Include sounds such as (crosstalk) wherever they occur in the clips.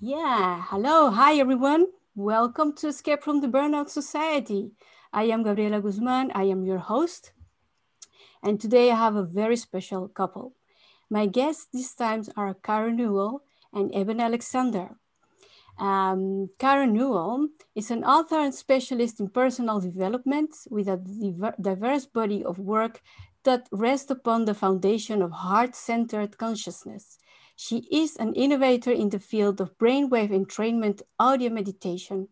Yeah, hello, hi everyone. Welcome to Escape from the Burnout Society. I am Gabriela Guzman, I am your host. And today I have a very special couple. My guests this time are Karen Newell and Eben Alexander. Um, Karen Newell is an author and specialist in personal development with a diverse body of work that rests upon the foundation of heart-centered consciousness she is an innovator in the field of brainwave entrainment audio meditation.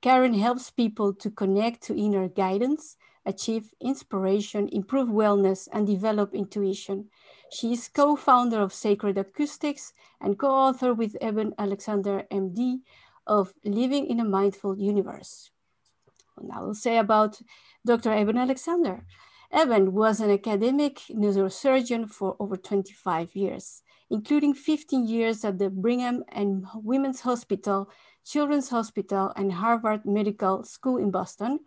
Karen helps people to connect to inner guidance, achieve inspiration, improve wellness, and develop intuition. She is co-founder of Sacred Acoustics and co-author with Eben Alexander, MD, of Living in a Mindful Universe. And I will say about Dr. Eben Alexander. Eben was an academic neurosurgeon for over 25 years including 15 years at the Brigham and Women's Hospital, Children's Hospital, and Harvard Medical School in Boston,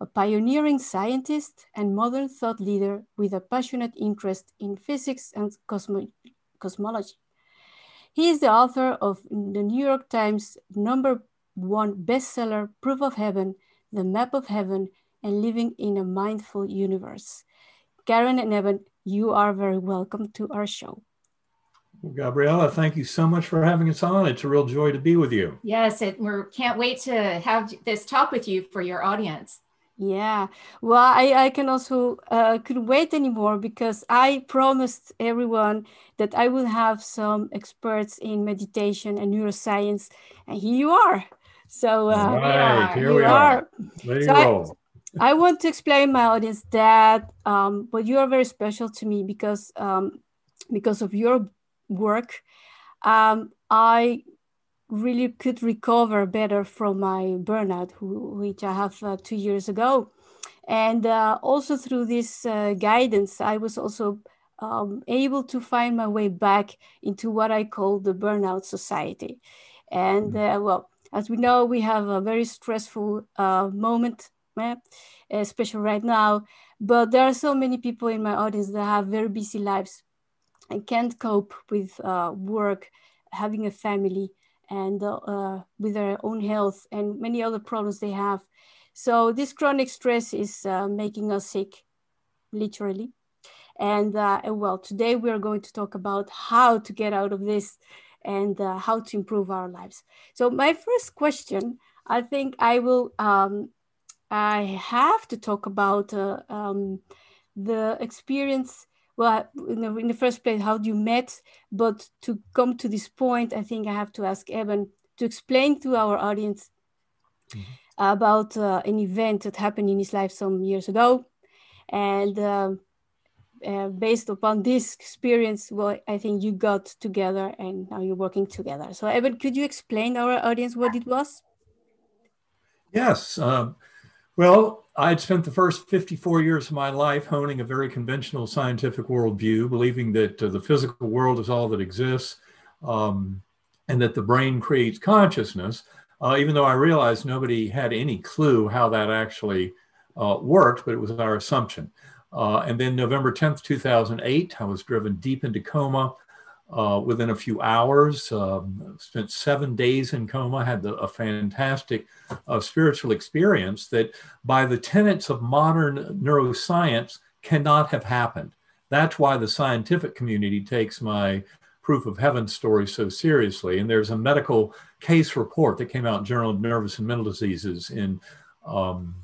a pioneering scientist and modern thought leader with a passionate interest in physics and cosmo cosmology. He is the author of the New York Times number one bestseller, Proof of Heaven, The Map of Heaven, and Living in a Mindful Universe. Karen and Eben, you are very welcome to our show. Well, Gabriela, thank you so much for having us on. It's a real joy to be with you. Yes, it, we can't wait to have this talk with you for your audience. Yeah, well, I, I can also uh, couldn't wait anymore because I promised everyone that I would have some experts in meditation and neuroscience, and here you are. So uh, right, here, here we are. are. So I, I, want to explain my audience that, um, but you are very special to me because um, because of your work, um, I really could recover better from my burnout, who, which I have uh, two years ago. And uh, also through this uh, guidance, I was also um, able to find my way back into what I call the burnout society. And mm. uh, well, as we know, we have a very stressful uh, moment, eh, especially right now. But there are so many people in my audience that have very busy lives and can't cope with uh, work, having a family, and uh, with their own health and many other problems they have. So this chronic stress is uh, making us sick, literally. And uh, well, today we are going to talk about how to get out of this and uh, how to improve our lives. So my first question, I think I will, um, I have to talk about uh, um, the experience well in the, in the first place how do you met? But to come to this point i think i have to ask eben to explain to our audience mm-hmm. about uh, an event that happened in his life some years ago. And uh, uh, based upon this experience well i think you got together and now you're working together. So eben could you explain our audience what it was? Yes um, well I'd spent the first 54 years of my life honing a very conventional scientific worldview, believing that uh, the physical world is all that exists um, and that the brain creates consciousness, uh, even though I realized nobody had any clue how that actually uh, worked, but it was our assumption. Uh, and then November 10th, 2008, I was driven deep into coma uh, within a few hours. Um, spent seven days in coma, had the, a fantastic uh, spiritual experience that, by the tenets of modern neuroscience, cannot have happened. That's why the scientific community takes my proof of heaven story so seriously. And there's a medical case report that came out in Journal of Nervous and Mental Diseases in um,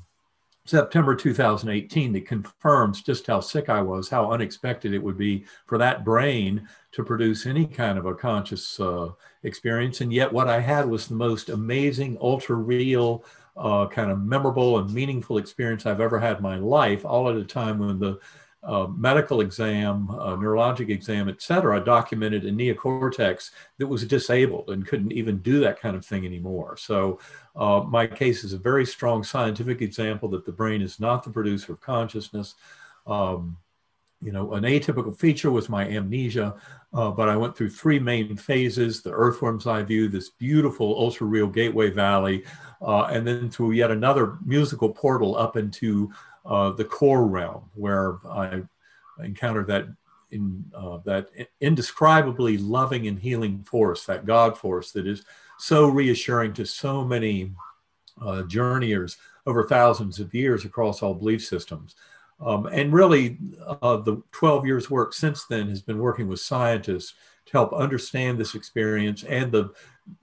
September 2018 that confirms just how sick I was, how unexpected it would be for that brain to produce any kind of a conscious uh, experience. And yet, what I had was the most amazing, ultra real, uh, kind of memorable and meaningful experience I've ever had in my life, all at a time when the uh, medical exam, uh, neurologic exam, et cetera, documented a neocortex that was disabled and couldn't even do that kind of thing anymore. So, uh, my case is a very strong scientific example that the brain is not the producer of consciousness. Um, you know, an atypical feature was my amnesia, uh, but I went through three main phases the earthworm's eye view, this beautiful ultra real gateway valley, uh, and then through yet another musical portal up into uh, the core realm where I encountered that in uh, that indescribably loving and healing force, that God force that is so reassuring to so many uh, journeyers over thousands of years across all belief systems. Um, and really, uh, the 12 years' work since then has been working with scientists to help understand this experience and the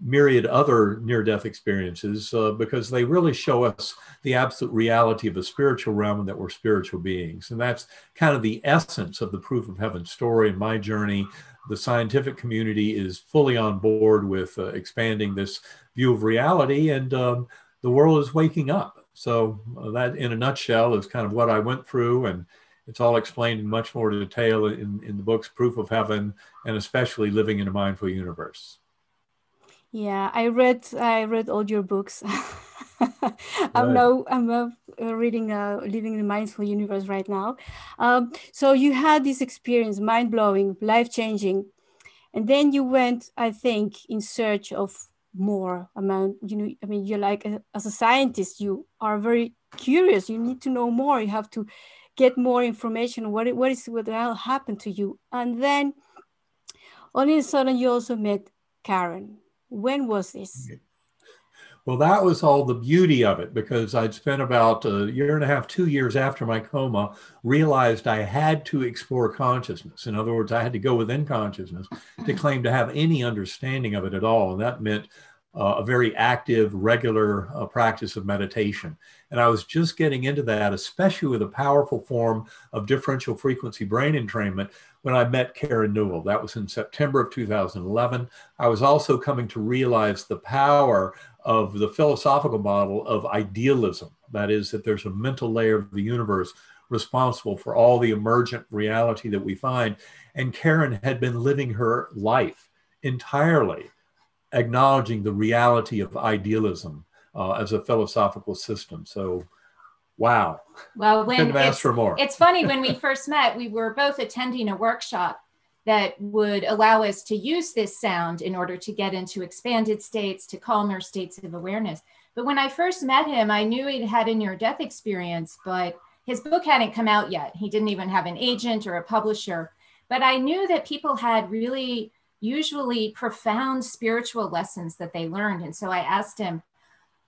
myriad other near death experiences uh, because they really show us the absolute reality of a spiritual realm and that we're spiritual beings. And that's kind of the essence of the proof of heaven story and my journey. The scientific community is fully on board with uh, expanding this view of reality, and um, the world is waking up. So, uh, that in a nutshell is kind of what I went through. And it's all explained in much more detail in, in the books Proof of Heaven and especially Living in a Mindful Universe. Yeah, I read I read all your books. (laughs) I'm now I'm uh, reading uh, Living in a Mindful Universe right now. Um, so you had this experience, mind blowing, life changing, and then you went, I think, in search of more. I mean, you know, I mean, you're like a, as a scientist, you are very curious. You need to know more. You have to get more information. What what is what happened to you? And then all of a sudden, you also met Karen when was this? Well, that was all the beauty of it because I'd spent about a year and a half, two years after my coma, realized I had to explore consciousness. In other words, I had to go within consciousness to mm-hmm. claim to have any understanding of it at all. And that meant uh, a very active, regular uh, practice of meditation. And I was just getting into that, especially with a powerful form of differential frequency brain entrainment when I met Karen Newell. That was in September of 2011. I was also coming to realize the power of the philosophical model of idealism. That is, that there's a mental layer of the universe responsible for all the emergent reality that we find. And Karen had been living her life entirely acknowledging the reality of idealism uh, as a philosophical system. So, wow. Well, when it's, for more. it's funny when we first met, we were both attending a workshop that would allow us to use this sound in order to get into expanded states, to calmer states of awareness. But when I first met him, I knew he'd had a near death experience, but his book hadn't come out yet. He didn't even have an agent or a publisher. But I knew that people had really usually profound spiritual lessons that they learned. And so I asked him,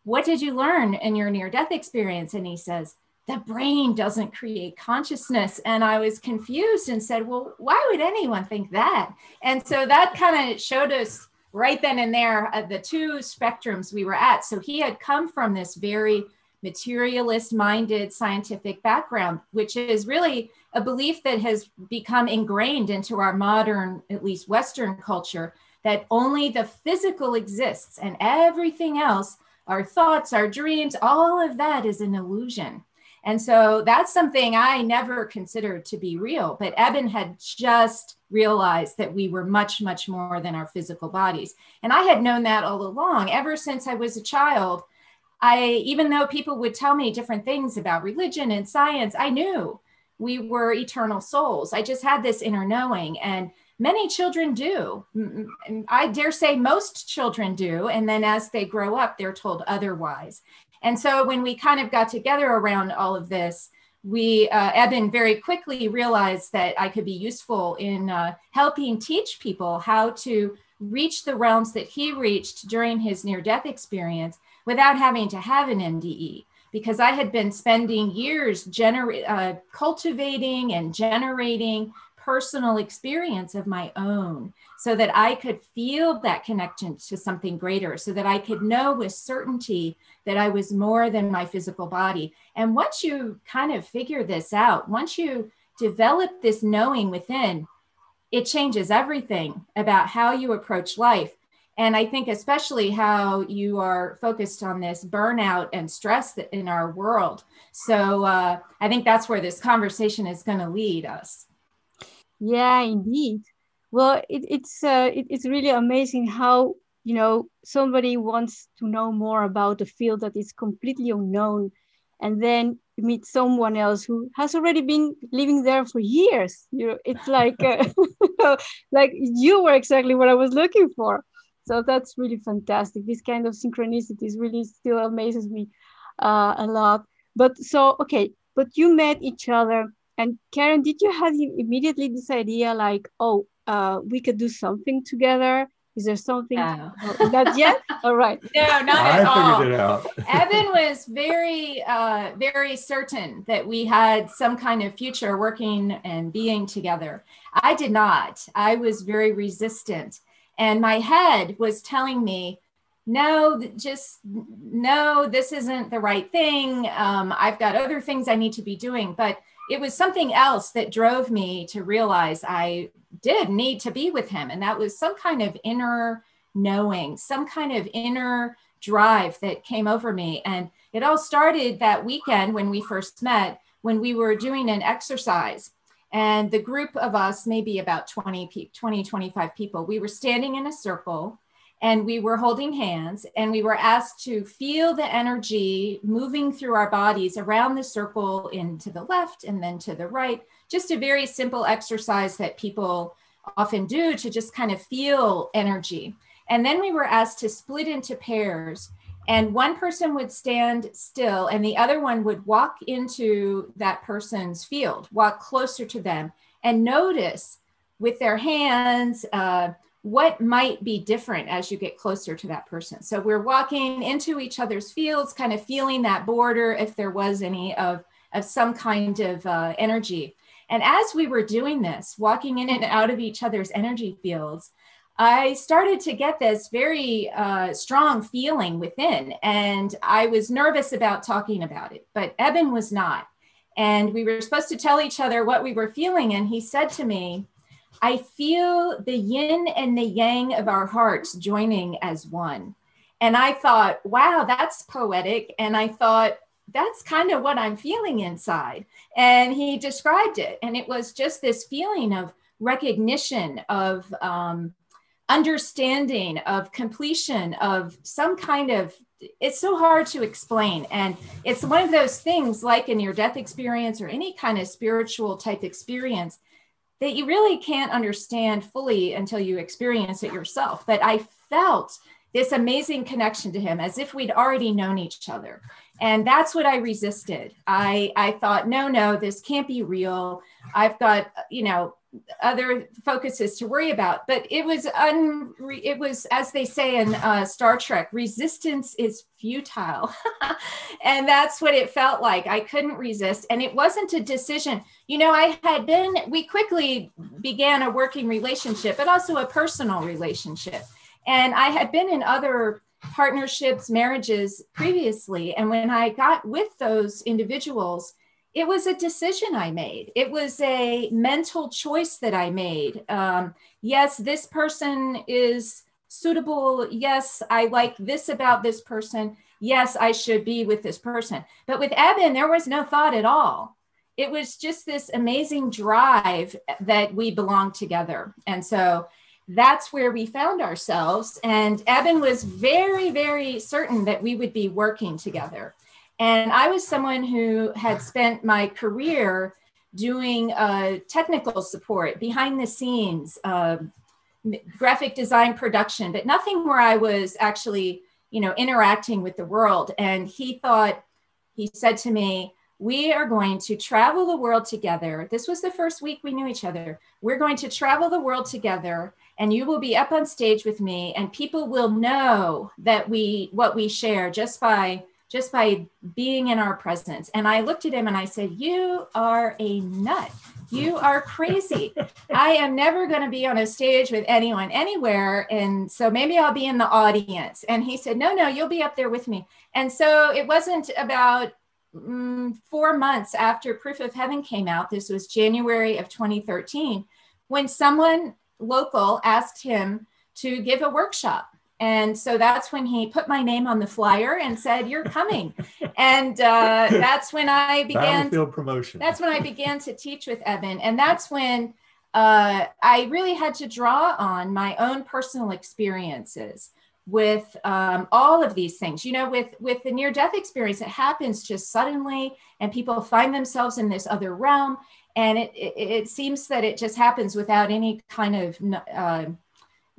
What did you learn in your near death experience? And he says, The brain doesn't create consciousness. And I was confused and said, Well, why would anyone think that? And so that kind of showed us right then and there uh, the two spectrums we were at. So he had come from this very materialist minded scientific background, which is really a belief that has become ingrained into our modern, at least Western culture, that only the physical exists and everything else, our thoughts, our dreams, all of that is an illusion. And so that's something I never considered to be real. But Eben had just realized that we were much, much more than our physical bodies. And I had known that all along, ever since I was a child. I, even though people would tell me different things about religion and science, I knew we were eternal souls. I just had this inner knowing, and many children do. I dare say most children do. And then as they grow up, they're told otherwise. And so when we kind of got together around all of this, we, uh, Eben very quickly realized that I could be useful in uh, helping teach people how to reach the realms that he reached during his near death experience without having to have an NDE because I had been spending years gener- uh, cultivating and generating personal experience of my own so that I could feel that connection to something greater, so that I could know with certainty that I was more than my physical body. And once you kind of figure this out, once you develop this knowing within, it changes everything about how you approach life and I think, especially how you are focused on this burnout and stress in our world. So uh, I think that's where this conversation is going to lead us. Yeah, indeed. Well, it, it's uh, it, it's really amazing how you know somebody wants to know more about a field that is completely unknown, and then meet someone else who has already been living there for years. You know, it's like uh, (laughs) like you were exactly what I was looking for. So that's really fantastic. This kind of synchronicities really still amazes me uh, a lot. But so, okay, but you met each other and Karen, did you have immediately this idea like, oh, uh, we could do something together? Is there something? No. Not yet. (laughs) all right. No, not I at all. I figured it out. (laughs) Eben was very, uh, very certain that we had some kind of future working and being together. I did not. I was very resistant, and my head was telling me, "No, just no. This isn't the right thing. Um, I've got other things I need to be doing." But it was something else that drove me to realize I did need to be with him. And that was some kind of inner knowing, some kind of inner drive that came over me. And it all started that weekend when we first met, when we were doing an exercise. And the group of us, maybe about 20, 20 25 people, we were standing in a circle and we were holding hands and we were asked to feel the energy moving through our bodies around the circle into the left and then to the right. Just a very simple exercise that people often do to just kind of feel energy. And then we were asked to split into pairs and one person would stand still and the other one would walk into that person's field walk closer to them and notice with their hands uh, what might be different as you get closer to that person. So we're walking into each other's fields, kind of feeling that border if there was any of, of some kind of uh, energy. And as we were doing this, walking in and out of each other's energy fields, I started to get this very uh, strong feeling within. And I was nervous about talking about it, but Eben was not. And we were supposed to tell each other what we were feeling. And he said to me, I feel the yin and the yang of our hearts joining as one. And I thought, wow, that's poetic. And I thought, that's kind of what I'm feeling inside. And he described it. And it was just this feeling of recognition, of um, understanding, of completion, of some kind of it's so hard to explain. And it's one of those things like a near death experience or any kind of spiritual type experience that you really can't understand fully until you experience it yourself. But I felt this amazing connection to him as if we'd already known each other. And that's what I resisted. I, I thought, no, no, this can't be real. I've got, you know, other focuses to worry about. But it was un it was as they say in uh, star trek resistance is futile. (laughs) And that's what it felt like. I couldn't resist. And it wasn't a decision. You know i had been we quickly began a working relationship but also a personal relationship. And i had been in other partnerships marriages previously. And when i got with those individuals it was a decision I made. It was a mental choice that I made. Um, yes, this person is suitable. Yes, I like this about this person. Yes, I should be with this person. But with Eben, there was no thought at all. It was just this amazing drive that we belong together. And so that's where we found ourselves. And Eben was very, very certain that we would be working together. And I was someone who had spent my career doing uh, technical support, behind the scenes, uh, graphic design production, but nothing where I was actually, you know, interacting with the world. And he thought, he said to me, we are going to travel the world together. This was the first week we knew each other. We're going to travel the world together and you will be up on stage with me and people will know that we what we share just by just by being in our presence. And I looked at him and I said, You are a nut. You are crazy. I am never going to be on a stage with anyone anywhere. And so maybe I'll be in the audience. And he said, No, no, you'll be up there with me. And so it wasn't about mm, four months after Proof of Heaven came out, this was January of 2013, when someone local asked him to give a workshop and so that's when he put my name on the flyer and said, "You're coming." and uh, that's when I (laughs) began field promotion. That's when I began to teach with Eben, and that's when uh, I really had to draw on my own personal experiences with um, all of these things. You know, with with the near death experience, it happens just suddenly, and people find themselves in this other realm, and it it, it seems that it just happens without any kind of uh,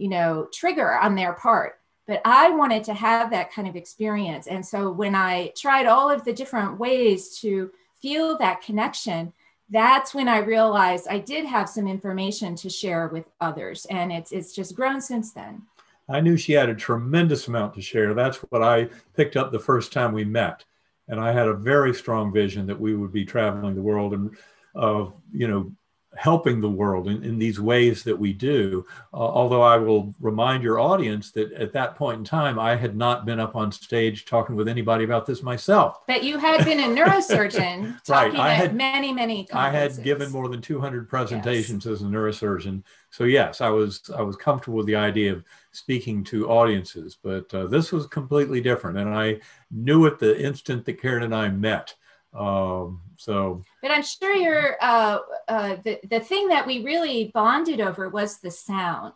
you know trigger on their part but i wanted to have that kind of experience and so when i tried all of the different ways to feel that connection that's when I realized I did have some information to share with others. And it's, it's just grown since then. I knew she had a tremendous amount to share. That's what I picked up the first time we met. And I had a very strong vision that we would be traveling the world and, uh, you know, helping the world in, in these ways that we do. Uh, although I will remind your audience that at that point in time, I had not been up on stage talking with anybody about this myself. But you had been a neurosurgeon (laughs) talking right. I had, many, many conferences. I had given more than 200 presentations yes. as a neurosurgeon. So yes, I was I was comfortable with the idea of speaking to audiences, but uh, this was completely different. And I knew at the instant that Karen and I met um, so, but I'm sure you're uh, uh, the the thing that we really bonded over was the sound.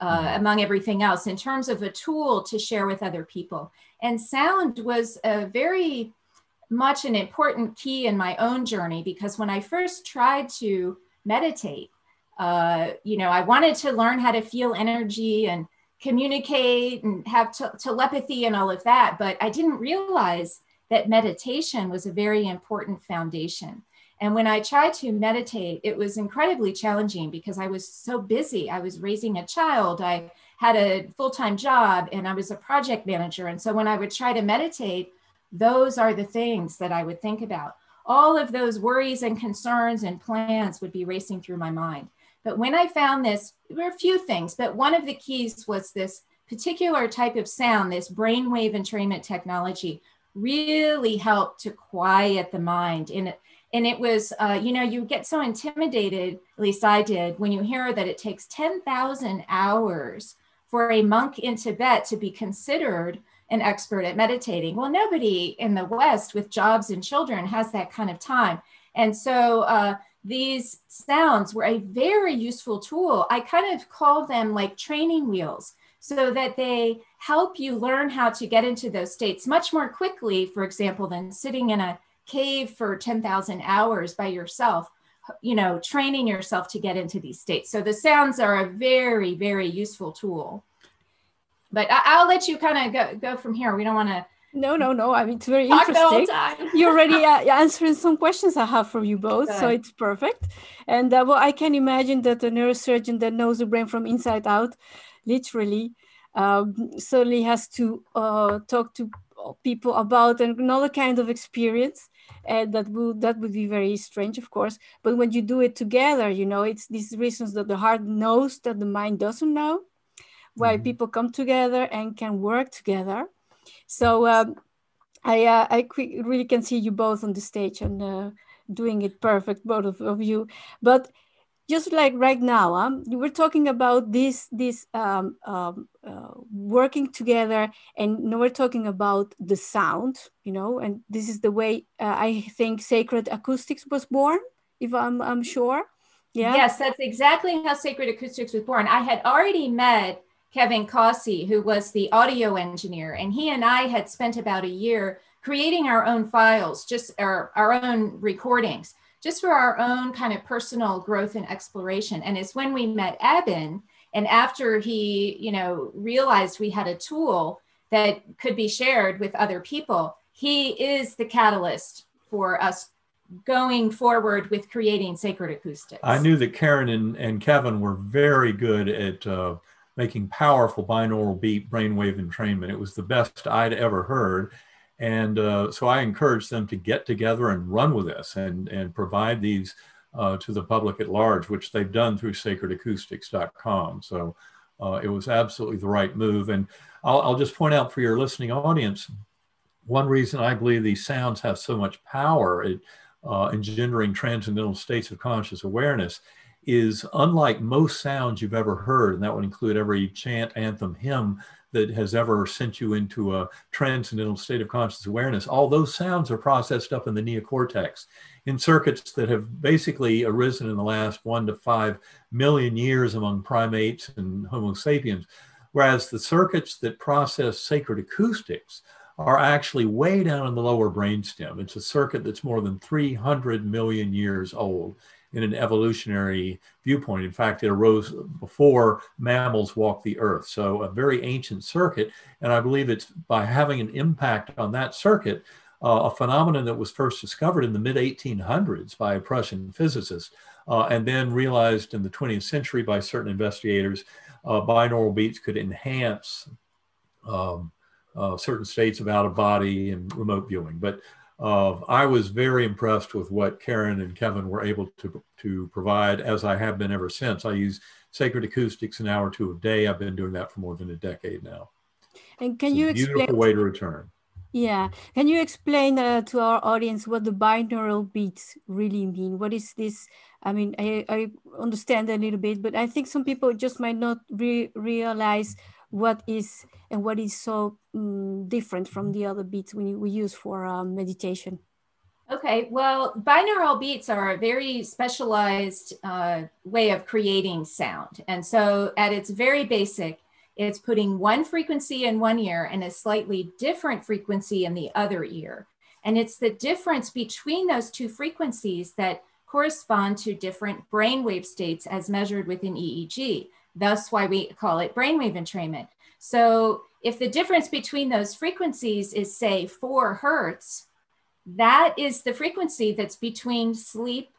Uh, mm-hmm. among everything else, in terms of a tool to share with other people. And sound was a very much an important key in my own journey because when I first tried to meditate, uh, you know, I wanted to learn how to feel energy and communicate and have telepathy and all of that, but I didn't realize that meditation was a very important foundation. And when I tried to meditate, it was incredibly challenging because I was so busy. I was raising a child, I had a full time job, and I was a project manager. And so when I would try to meditate, those are the things that I would think about. All of those worries and concerns and plans would be racing through my mind. But when I found this, there were a few things, but one of the keys was this particular type of sound, this brainwave entrainment technology, really helped to quiet the mind. And it, and it was, uh, you know, you get so intimidated, at least I did, when you hear that it takes 10,000 hours for a monk in Tibet to be considered an expert at meditating. Well, nobody in the West with jobs and children has that kind of time. And so uh, these sounds were a very useful tool. I kind of call them like training wheels so that they help you learn how to get into those states much more quickly, for example, than sitting in a cave for 10,000 hours by yourself, you know, training yourself to get into these states. So the sounds are a very, very useful tool. But I- will let you kind of go, go from here. We don't want to. No, no, no. I mean, it's very interesting. You're already (laughs) uh, answering some questions I have for you both, Good. so it's perfect. And uh, well, I can imagine that a neurosurgeon that knows the brain from inside out literally um, certainly has to uh, talk to people about another kind of experience and that would that would be very strange of course. But when you do it together you know it's these reasons that the heart knows that the mind doesn't know why mm-hmm. people come together and can work together. So um, i uh, i really can see you both on the stage and uh, doing it perfect both of, of you. But just like right now, um, we're talking about this this um, um, uh, working together, and now we're talking about the sound, you know, and this is the way uh, I think Sacred Acoustics was born, if I'm I'm sure. Yeah. Yes, that's exactly how Sacred Acoustics was born. I had already met Kevin Cossey, who was the audio engineer, and he and I had spent about a year creating our own files, just our, our own recordings just for our own kind of personal growth and exploration. And it's when we met Eben, and after he, you know, realized we had a tool that could be shared with other people, he is the catalyst for us going forward with creating sacred acoustics. I knew that Karen and, and Kevin were very good at uh, making powerful binaural beat brainwave entrainment. It was the best I'd ever heard. And uh, so I encourage them to get together and run with this and, and provide these uh, to the public at large, which they've done through sacredacoustics.com. So uh, it was absolutely the right move. And I'll, I'll, just point out for your listening audience, one reason I believe these sounds have so much power at uh, engendering transcendental states of conscious awareness is unlike most sounds you've ever heard, and that would include every chant, anthem, hymn that has ever sent you into a transcendental state of conscious awareness, all those sounds are processed up in the neocortex in circuits that have basically arisen in the last one to five million years among primates and Homo sapiens. Whereas the circuits that process sacred acoustics are actually way down in the lower brainstem. It's a circuit that's more than 300 million years old in an evolutionary viewpoint. In fact, it arose before mammals walked the earth. So, a very ancient circuit. And I believe it's by having an impact on that circuit, uh, a phenomenon that was first discovered in the mid 1800s by a Prussian physicist, uh, and then realized in the 20th century by certain investigators, uh, binaural beats could enhance um, uh, certain states of out of body and remote viewing. But uh, I was very impressed with what Karen and Kevin were able to, to provide, as I have been ever since. I use sacred acoustics an hour or two a day. I've been doing that for more than a decade now. And can it's you explain? Beautiful way to return. Yeah. Can you explain uh, to our audience what the binaural beats really mean? What is this? I mean, I, I understand a little bit, but I think some people just might not re realize what is and what is so um, different from the other beats we, we use for um, meditation. Okay, well, binaural beats are a very specialized uh, way of creating sound. And so, at its very basic, it's putting one frequency in one ear and a slightly different frequency in the other ear. And it's the difference between those two frequencies that correspond to different brainwave states as measured with an EEG. That's why we call it brainwave entrainment. So if the difference between those frequencies is, say, four hertz, that is the frequency that's between sleep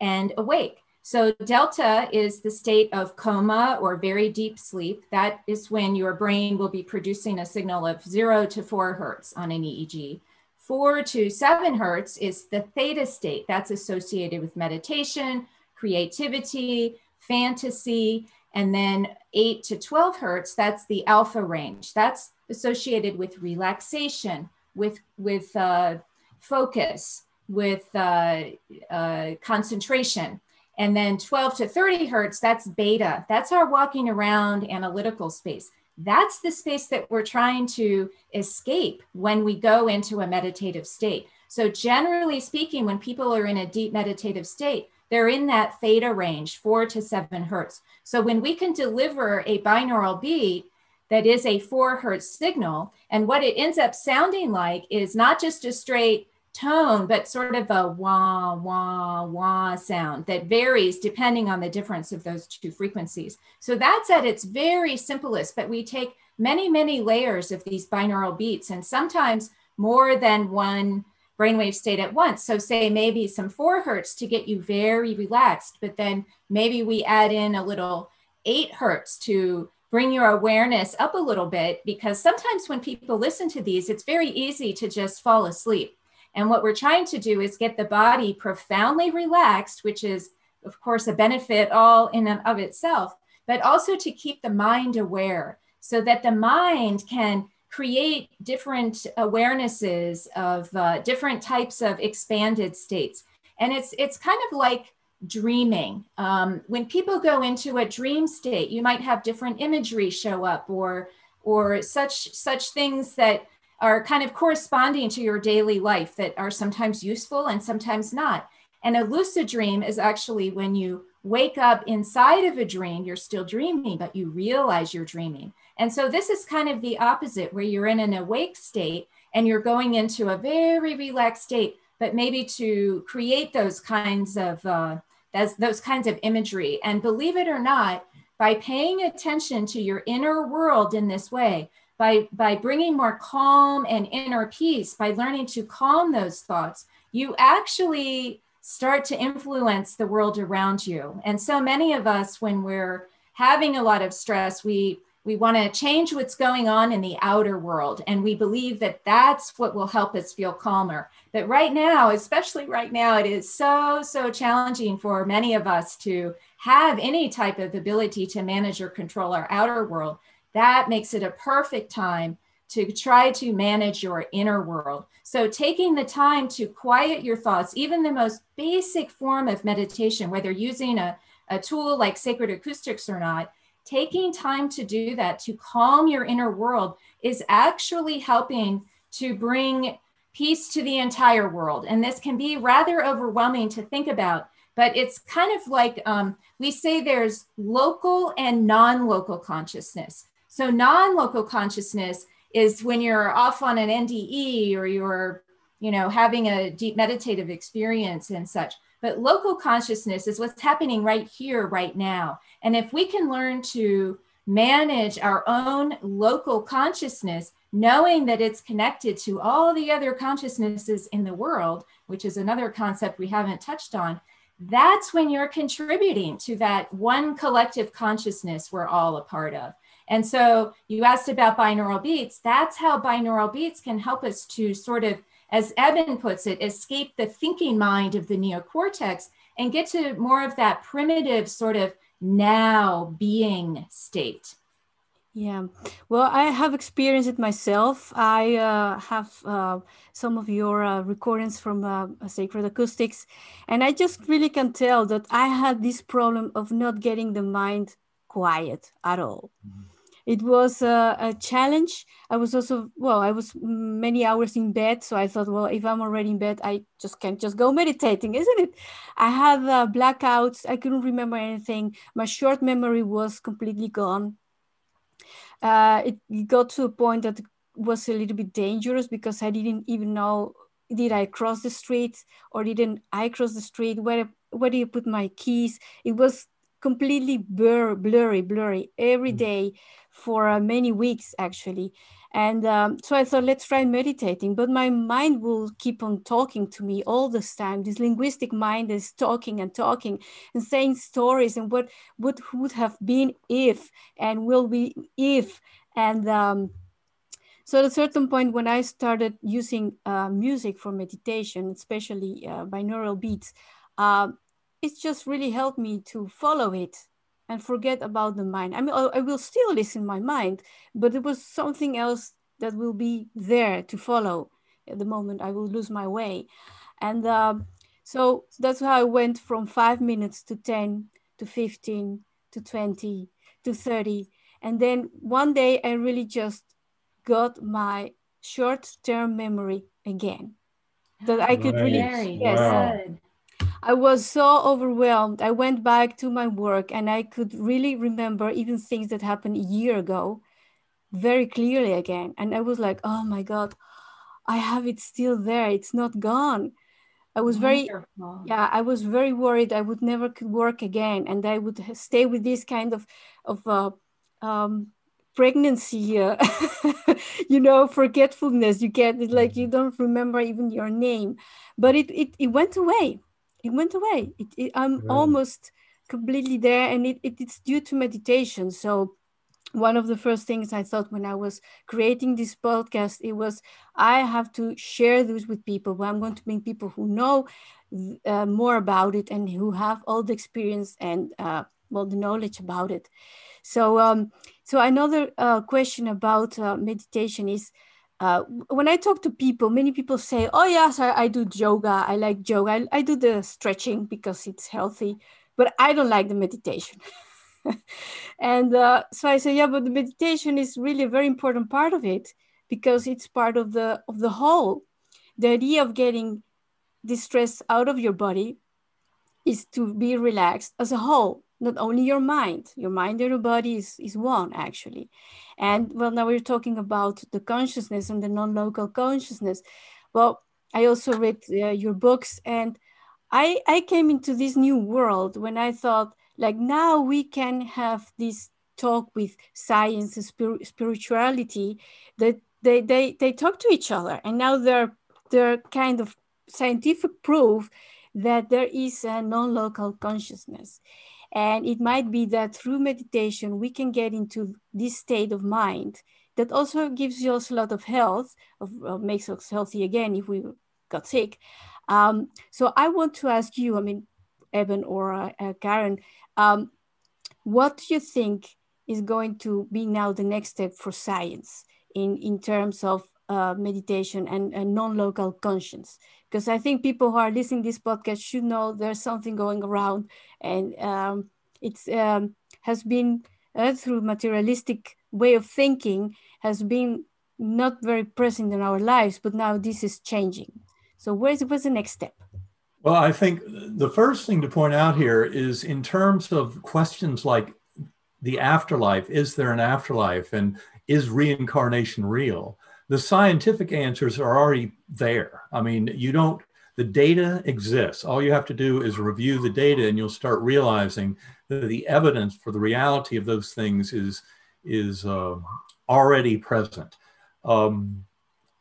and awake. So, delta is the state of coma or very deep sleep. That is when your brain will be producing a signal of zero to four hertz on an EEG. Four to seven hertz is the theta state. That's associated with meditation, creativity, fantasy. And then eight to 12 hertz, that's the alpha range. That's associated with relaxation, with, with uh, focus, with uh, uh, concentration. And then 12 to 30 hertz, that's beta. That's our walking around analytical space. That's the space that we're trying to escape when we go into a meditative state. So, generally speaking, when people are in a deep meditative state, they're in that theta range, four to seven hertz. So, when we can deliver a binaural beat that is a four hertz signal, and what it ends up sounding like is not just a straight tone, but sort of a wah, wah, wah sound that varies depending on the difference of those two frequencies. So that's at its very simplest, but we take many, many layers of these binaural beats and sometimes more than one brainwave state at once. So say maybe some four hertz to get you very relaxed, but then maybe we add in a little eight hertz to bring your awareness up a little bit because sometimes when people listen to these, it's very easy to just fall asleep and what we're trying to do is get the body profoundly relaxed, which is, of course, a benefit all in and of itself, but also to keep the mind aware so that the mind can create different awarenesses of uh, different types of expanded states. And it's, it's kind of like dreaming. Um, when people go into a dream state, you might have different imagery show up or, or such, such things that are kind of corresponding to your daily life that are sometimes useful and sometimes not. And a lucid dream is actually when you wake up inside of a dream, you're still dreaming, but you realize you're dreaming. And so this is kind of the opposite, where you're in an awake state and you're going into a very relaxed state, but maybe to create those kinds of uh, those, those kinds of imagery. And believe it or not, by paying attention to your inner world in this way, by, by bringing more calm and inner peace, by learning to calm those thoughts, you actually start to influence the world around you. And so many of us, when we're having a lot of stress, we we want to change what's going on in the outer world and we believe that that's what will help us feel calmer but right now especially right now it is so so challenging for many of us to have any type of ability to manage or control our outer world that makes it a perfect time to try to manage your inner world. So, taking the time to quiet your thoughts, even the most basic form of meditation, whether using a, a tool like sacred acoustics or not, taking time to do that to calm your inner world is actually helping to bring peace to the entire world. And this can be rather overwhelming to think about, but it's kind of like um, we say there's local and non local consciousness. So non-local consciousness is when you're off on an NDE or you're, you know, having a deep meditative experience and such. But local consciousness is what's happening right here, right now. And if we can learn to manage our own local consciousness, knowing that it's connected to all the other consciousnesses in the world, which is another concept we haven't touched on, that's when you're contributing to that one collective consciousness we're all a part of. And so you asked about binaural beats. That's how binaural beats can help us to sort of, as Eben puts it, escape the thinking mind of the neocortex and get to more of that primitive sort of now being state. Yeah, well, I have experienced it myself. I uh, have uh, some of your uh, recordings from uh, Sacred Acoustics, and I just really can tell that I had this problem of not getting the mind quiet at all. Mm-hmm. It was a, a, challenge. I was also, well, I was many hours in bed. So I thought, well, if I'm already in bed, I just can't just go meditating, (laughs) isn't it? I had uh, blackouts. I couldn't remember anything. My short memory was completely gone uh, it got to a point that was a little bit dangerous because I didn't even know did I cross the street or didn't I cross the street? Where where do you put my keys? It was completely blur, blurry, blurry every mm. for uh, many weeks actually. And um, so I thought, let's try meditating. But my mind will keep on talking to me all this time. This linguistic mind is talking and talking and saying stories and what, what would have been if and will be if. And um, so at a certain point, when I started using uh, music for meditation, especially uh, binaural beats, uh, it just really helped me to follow it and forget about the mind. I mean, I will still listen my mind, but it was something else that will be there to follow at the moment I will lose my way. And um, so that's how I went from five minutes to 10 to 15 to 20 to 30. And then one day I really just got my short term memory again that I could really, yes, wow. I was so overwhelmed. I went back to my work and I could really remember even things that happened a year ago very clearly again. And I was like, oh my God, I have it still there. It's not gone. I was very, Wonderful. yeah, I was very worried I would never could work again. And I would stay with this kind of, of uh, um, pregnancy, uh, (laughs) you know, forgetfulness. You get it like you don't remember even your name, but it, it, it went away it went away. It, it, I'm almost completely there, and it, it, it's due to meditation. So one of the first things I thought when I was creating this podcast, it was I have to share this with people. But I'm going to bring people who know uh, more about it and who have all the experience and uh, well the knowledge about it. So um, so another uh, question about uh, meditation is uh, when I talk to people, many people say, "Oh yes, I, I do yoga. I like yoga. I, I, do the stretching because it's healthy, but I don't like the meditation." (laughs) and uh, so I say, "Yeah, but the meditation is really a very important part of it because it's part of the of the whole. The idea of getting distress out of your body is to be relaxed as a whole not only your mind your mind and your body is, is one actually. And well now we're talking about the consciousness and the non-local consciousness. Well i also read uh, your books and i i came into this new world when i thought like now we can have this talk with science and spir- spirituality that they, they they talk to each other. And now they're they're kind of scientific proof that there is a non-local consciousness and it might be that through meditation, we can get into this state of mind that also gives us a lot of health, of, makes us healthy again if we got sick. Um, so I want to ask you, I mean, Eben or uh, uh, Karen, um, what do you think is going to be now the next step for science in, in terms of uh, meditation and, and non-local conscience? Because I think people who are listening this podcast should know there's something going around, and um, it's um, has been uh, through materialistic way of thinking has been not very present in our lives, but now this is changing. So where's what's the next step? Well, I think the first thing to point out here is in terms of questions like the afterlife, is there an afterlife and is reincarnation real? The scientific answers are already there. I mean, you don't, the data exists. All you have to do is review the data and you'll start realizing that the evidence for the reality of those things is, is uh, already present. Um,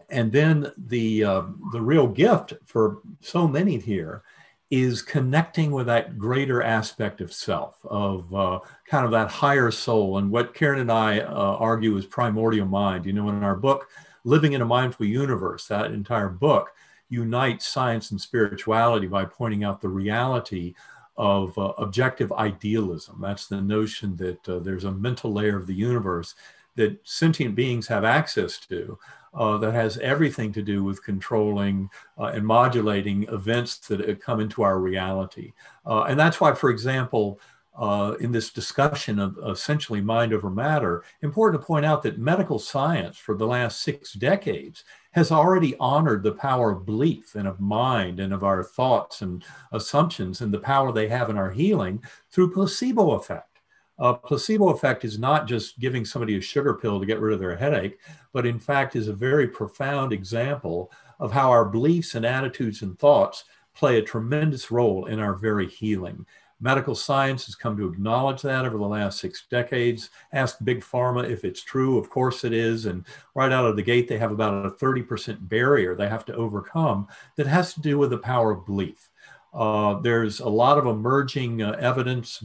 and then the uh, the real gift for so many here is connecting with that greater aspect of self, of uh, kind of that higher soul, and what Karen and I uh, argue is primordial mind. You know, in our book, Living in a Mindful Universe, that entire book unites science and spirituality by pointing out the reality of uh, objective idealism. That's the notion that uh, there's a mental layer of the universe that sentient beings have access to uh, that has everything to do with controlling uh, and modulating events that come into our reality. Uh, and that's why, for example, uh, in this discussion of essentially mind over matter, important to point out that medical science for the last six decades has already honored the power of belief and of mind and of our thoughts and assumptions and the power they have in our healing through placebo effect. A placebo effect is not just giving somebody a sugar pill to get rid of their headache, but in fact is a very profound example of how our beliefs and attitudes and thoughts play a tremendous role in our very healing. Medical science has come to acknowledge that over the last six decades. Ask Big Pharma if it's true. Of course it is. And right out of the gate, they have about a 30% barrier they have to overcome that has to do with the power of belief. Uh, there's a lot of emerging uh, evidence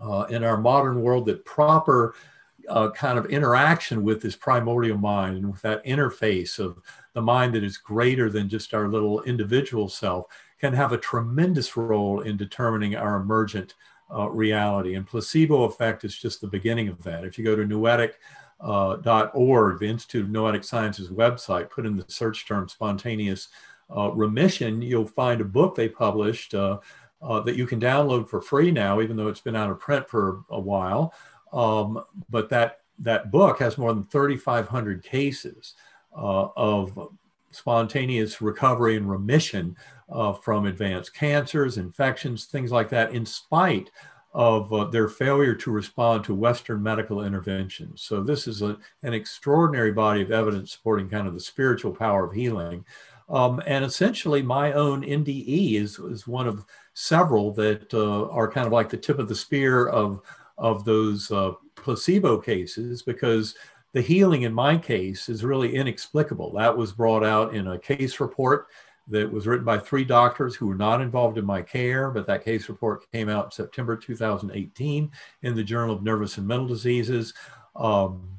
uh, in our modern world that proper uh, kind of interaction with this primordial mind and with that interface of the mind that is greater than just our little individual self can have a tremendous role in determining our emergent uh, reality. And placebo effect is just the beginning of that. If you go to noetic.org, uh, the Institute of Noetic Sciences website, put in the search term spontaneous uh, remission, you'll find a book they published uh, uh, that you can download for free now, even though it's been out of print for a while. Um, but that that book has more than 3,500 cases uh, of spontaneous recovery and remission uh, from advanced cancers, infections, things like that, in spite of uh, their failure to respond to Western medical interventions. So, this is a, an extraordinary body of evidence supporting kind of the spiritual power of healing. Um, and essentially, my own NDE is, is one of several that uh, are kind of like the tip of the spear of, of those uh, placebo cases because the healing in my case is really inexplicable. That was brought out in a case report that was written by three doctors who were not involved in my care, but that case report came out in September 2018 in the Journal of Nervous and Mental Diseases. Um,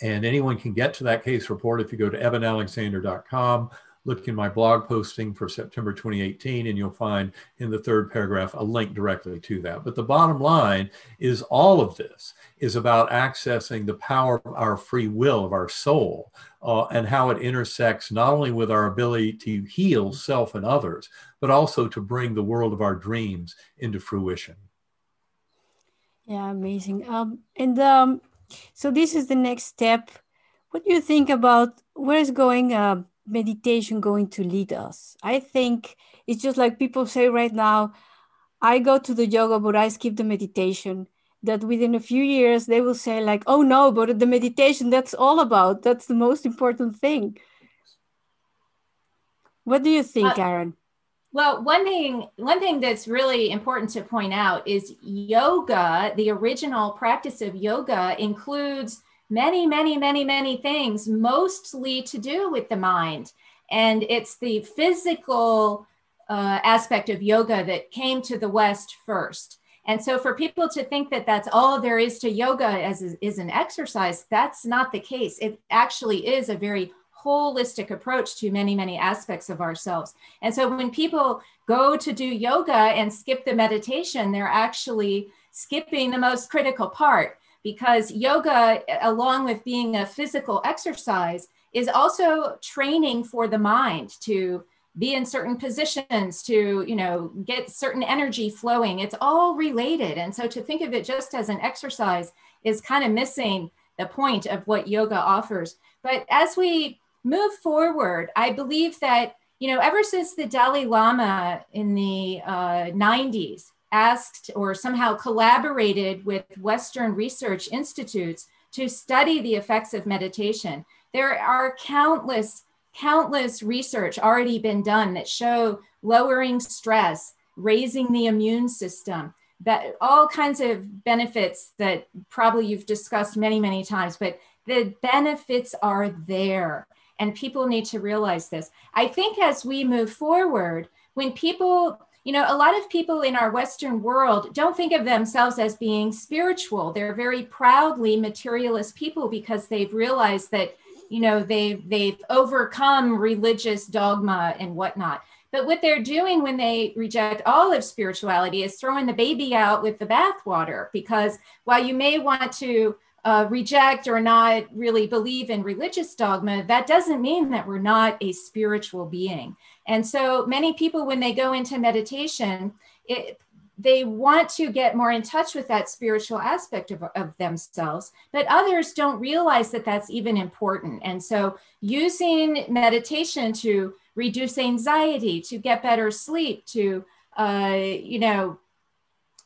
and anyone can get to that case report if you go to ebenalexander.com look in my blog posting for September 2018, and you'll find in the third paragraph a link directly to that. But the bottom line is all of this is about accessing the power of our free will, of our soul, uh, and how it intersects not only with our ability to heal self and others, but also to bring the world of our dreams into fruition. Yeah, amazing. Um, and um, so this is the next step. What do you think about where is going uh, meditation going to lead us? I think it's just like people say right now, I go to the yoga, but I skip the meditation. That within a few years they will say, like, oh no, but the meditation, that's all about. That's the most important thing. What do you think, uh, Karen? Well, one thing one thing that's really important to point out is yoga, the original practice of yoga includes many, many, many, many things, mostly to do with the mind. And it's the physical uh, aspect of yoga that came to the West first. And so, for people to think that that's all there is to yoga as is, is an exercise, that's not the case. It actually is a very holistic approach to many, many aspects of ourselves. And so, when people go to do yoga and skip the meditation, they're actually skipping the most critical part because yoga, along with being a physical exercise, is also training for the mind to be in certain positions to you know get certain energy flowing. It's all related. And so to think of it just as an exercise is kind of missing the point of what yoga offers. But as we move forward i believe that you know ever since the dalai lama in the uh, 90s asked or somehow collaborated with Western research institutes to study the effects of meditation. There are countless, countless research already been done that show lowering stress, raising the immune system, that all kinds of benefits that probably you've discussed many, many times, but The benefits are there, and people need to realize this. I think as we move forward, when people you know, a lot of people in our Western world don't think of themselves as being spiritual. They're very proudly materialist people because they've realized that, you know, they've they've overcome religious dogma and whatnot. But what they're doing when they reject all of spirituality is throwing the baby out with the bathwater. Because while you may want to uh, reject or not really believe in religious dogma, that doesn't mean that we're not a spiritual being. And so many people, when they go into meditation, it, they want to get more in touch with that spiritual aspect of, of themselves, but others don't realize that that's even important. And so, using meditation to reduce anxiety, to get better sleep, to uh, you know,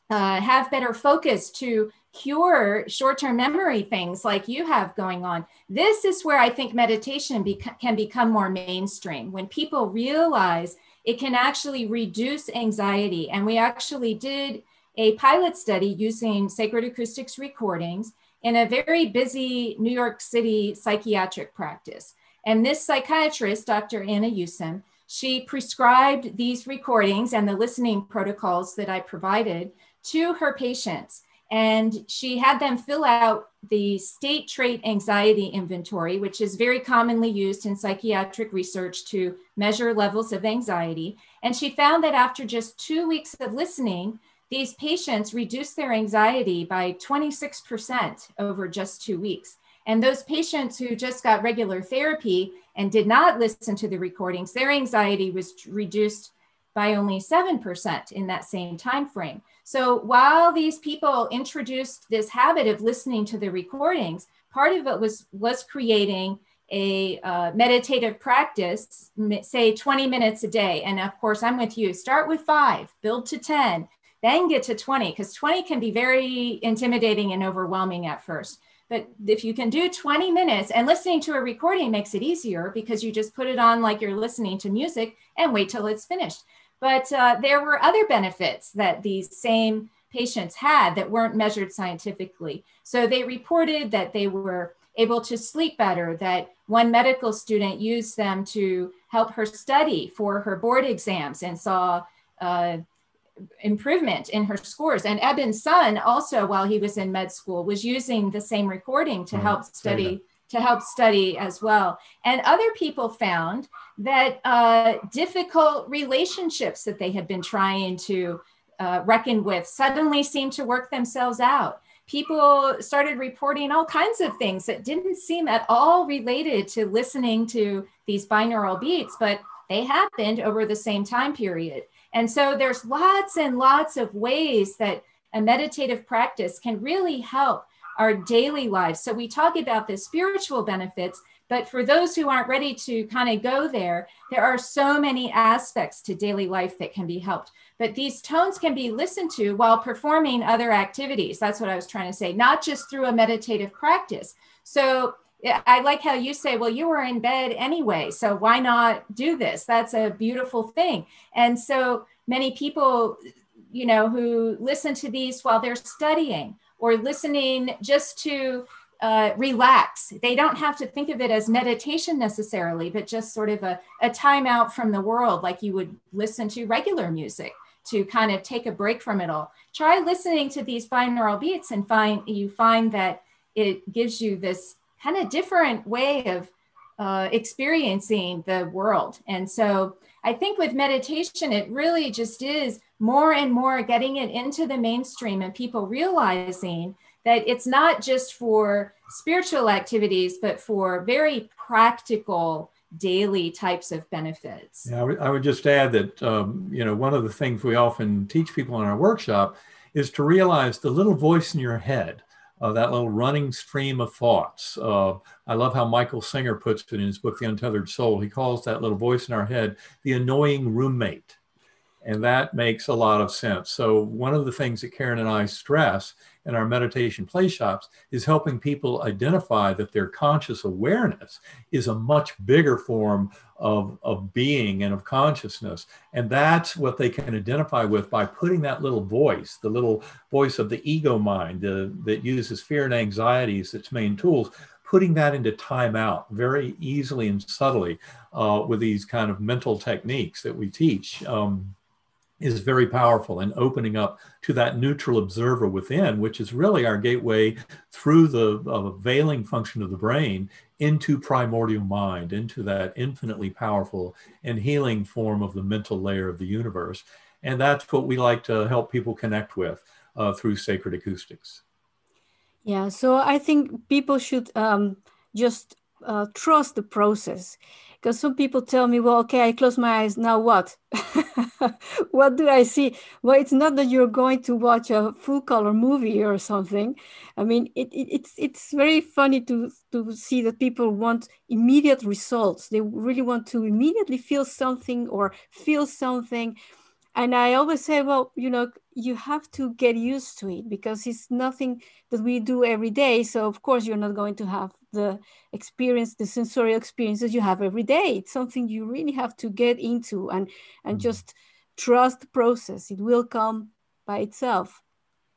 uh, have better focus, to cure short-term memory things like you have going on. This is where i think meditation can become more mainstream. When people realize it can actually reduce anxiety and we actually did a pilot study using sacred acoustics recordings in a very busy new york city psychiatric practice. And this psychiatrist dr anna Yusim, she prescribed these recordings and the listening protocols that i provided to her patients and she had them fill out the state trait anxiety inventory, which is very commonly used in psychiatric research to measure levels of anxiety. And she found that after just two weeks of listening, these patients reduced their anxiety by 26% over just two weeks. And those patients who just got regular therapy and did not listen to the recordings, their anxiety was reduced by only 7% in that same time frame. So while these people introduced this habit of listening to the recordings, part of it was was creating a uh, meditative practice, say 20 minutes a day. And of course, I'm with you. Start with five, build to 10, then get to 20, because 20 can be very intimidating and overwhelming at first. But if you can do 20 minutes and listening to a recording makes it easier because you just put it on like you're listening to music and wait till it's finished. But uh, there were other benefits that these same patients had that weren't measured scientifically. So they reported that they were able to sleep better, that one medical student used them to help her study for her board exams and saw uh, improvement in her scores. And Eben's son also, while he was in med school, was using the same recording to mm, help study to help study as well. And other people found that uh, difficult relationships that they had been trying to uh, reckon with suddenly seemed to work themselves out. People started reporting all kinds of things that didn't seem at all related to listening to these binaural beats, but they happened over the same time period. And so there's lots and lots of ways that a meditative practice can really help our daily lives. So we talk about the spiritual benefits, but for those who aren't ready to kind of go there, there are so many aspects to daily life that can be helped. But these tones can be listened to while performing other activities. That's what I was trying to say, not just through a meditative practice. So I like how you say, well, you were in bed anyway, so why not do this? That's a beautiful thing. And so many people, you know, who listen to these while they're studying or listening just to uh, relax. They don't have to think of it as meditation necessarily, but just sort of a, a time out from the world, like you would listen to regular music to kind of take a break from it all. Try listening to these binaural beats and find you find that it gives you this kind of different way of uh, experiencing the world. And so I think with meditation, it really just is more and more getting it into the mainstream and people realizing that it's not just for spiritual activities, but for very practical daily types of benefits. Yeah, I would just add that, um, you know, one of the things we often teach people in our workshop is to realize the little voice in your head. Uh, that little running stream of thoughts. Uh, I love how Michael Singer puts it in his book, The Untethered Soul. He calls that little voice in our head the annoying roommate. And that makes a lot of sense. So, one of the things that Karen and I stress in our meditation play shops is helping people identify that their conscious awareness is a much bigger form of, of being and of consciousness. And that's what they can identify with by putting that little voice, the little voice of the ego mind that uses fear and anxiety as its main tools, putting that into timeout very easily and subtly uh, with these kind of mental techniques that we teach um, is very powerful in opening up to that neutral observer within, which is really our gateway through the uh, veiling function of the brain into primordial mind, into that infinitely powerful and healing form of the mental layer of the universe. And that's what we like to help people connect with uh, through sacred acoustics. Yeah, so I think people should um, just uh, trust the process because some people tell me, well, okay, I close my eyes, now what? (laughs) what do I see? Well, it's not that you're going to watch a full color movie or something. I mean, it, it, it's it's very funny to to see that people want immediate results. They really want to immediately feel something or feel something and i always say well you know you have to get used to it because it's nothing that we do every day. So of course you're not going to have the experience the sensorial experiences you have every day. It's something you really have to get into and and mm-hmm. just trust the process. It will come by itself.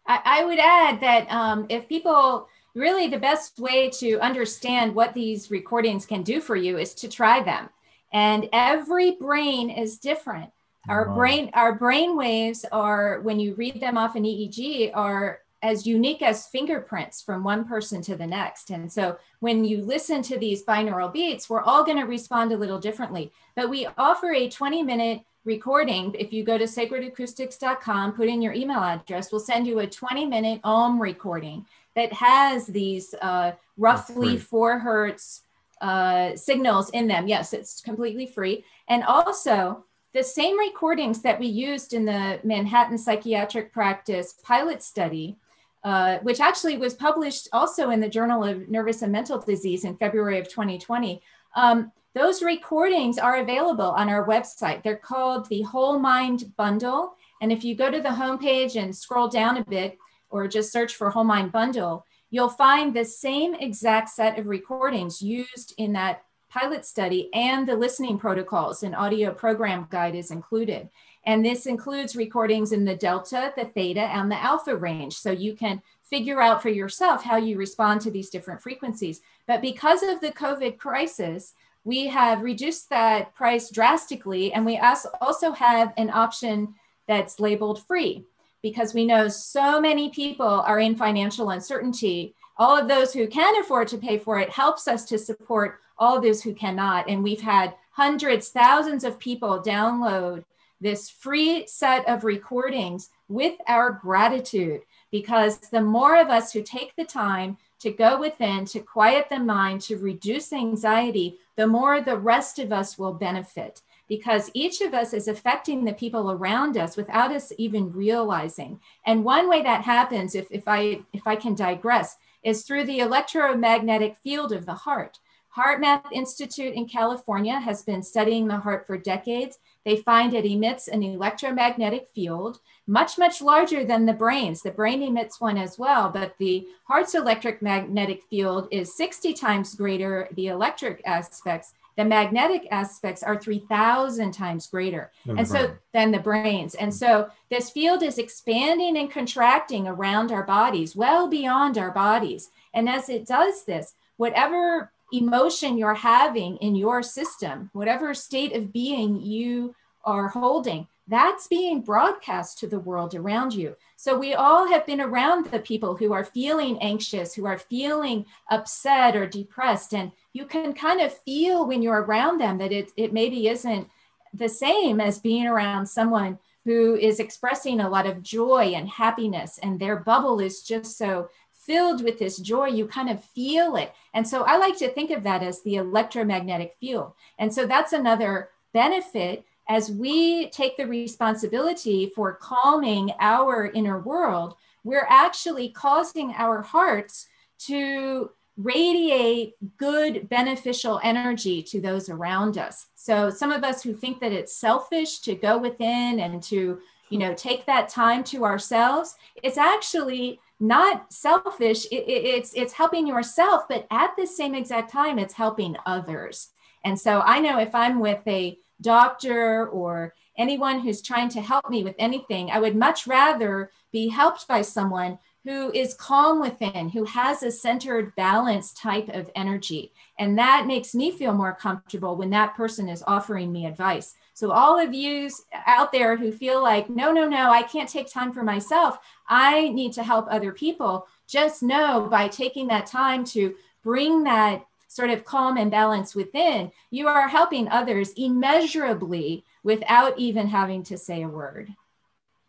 I, I would add that um, if people really the best way to understand what these recordings can do for you is to try them. And every brain is different our wow. brain, our brain waves are, when you read them off an EEG, are as unique as fingerprints from one person to the next. And so when you listen to these binaural beats, we're all going to respond a little differently. But we offer a 20 minute recording. If you go to sacredacoustics.com, put in your email address, we'll send you a 20 minute Om recording that has these uh, roughly four hertz uh, signals in them. Yes, it's completely free. And also, the same recordings that we used in the Manhattan Psychiatric Practice pilot study, uh, which actually was published also in the Journal of Nervous and Mental Disease in February of 2020. Um, those recordings are available on our website. They're called the Whole Mind Bundle. And if you go to the homepage and scroll down a bit, or just search for Whole Mind Bundle, you'll find the same exact set of recordings used in that pilot study and the listening protocols and audio program guide is included. And this includes recordings in the delta, the theta, and the alpha range. So you can figure out for yourself how you respond to these different frequencies. But because of the COVID crisis, we have reduced that price drastically. And we also have an option that's labeled free because we know so many people are in financial uncertainty. All of those who can afford to pay for it helps us to support all those who cannot. And we've had hundreds, thousands of people download this free set of recordings with our gratitude because the more of us who take the time to go within, to quiet the mind, to reduce anxiety, the more the rest of us will benefit because each of us is affecting the people around us without us even realizing. And one way that happens, if, if I if I can digress, is through the electromagnetic field of the heart. HeartMath Institute in California has been studying the heart for decades. They find it emits an electromagnetic field much, much larger than the brain's. The brain emits one as well, but the heart's electric magnetic field is 60 times greater, the electric aspects. The magnetic aspects are 3,000 times greater. And so than the brains. And so this field is expanding and contracting around our bodies, well beyond our bodies. And as it does this, whatever emotion you're having in your system, whatever state of being you are holding, that's being broadcast to the world around you. So we all have been around the people who are feeling anxious, who are feeling upset or depressed. And you can kind of feel when you're around them that it, it maybe isn't the same as being around someone who is expressing a lot of joy and happiness and their bubble is just so filled with this joy, you kind of feel it. And so I like to think of that as the electromagnetic field. And so that's another benefit as we take the responsibility for calming our inner world, we're actually causing our hearts to radiate good, beneficial energy to those around us. So some of us who think that it's selfish to go within and to, you know, take that time to ourselves, it's actually not selfish it, it, it's it's helping yourself but at the same exact time it's helping others and so i know if i'm with a doctor or anyone who's trying to help me with anything i would much rather be helped by someone who is calm within, who has a centered, balanced type of energy. And that makes me feel more comfortable when that person is offering me advice. So, all of you out there who feel like, no, no, no, I can't take time for myself, I need to help other people, just know by taking that time to bring that sort of calm and balance within, you are helping others immeasurably without even having to say a word.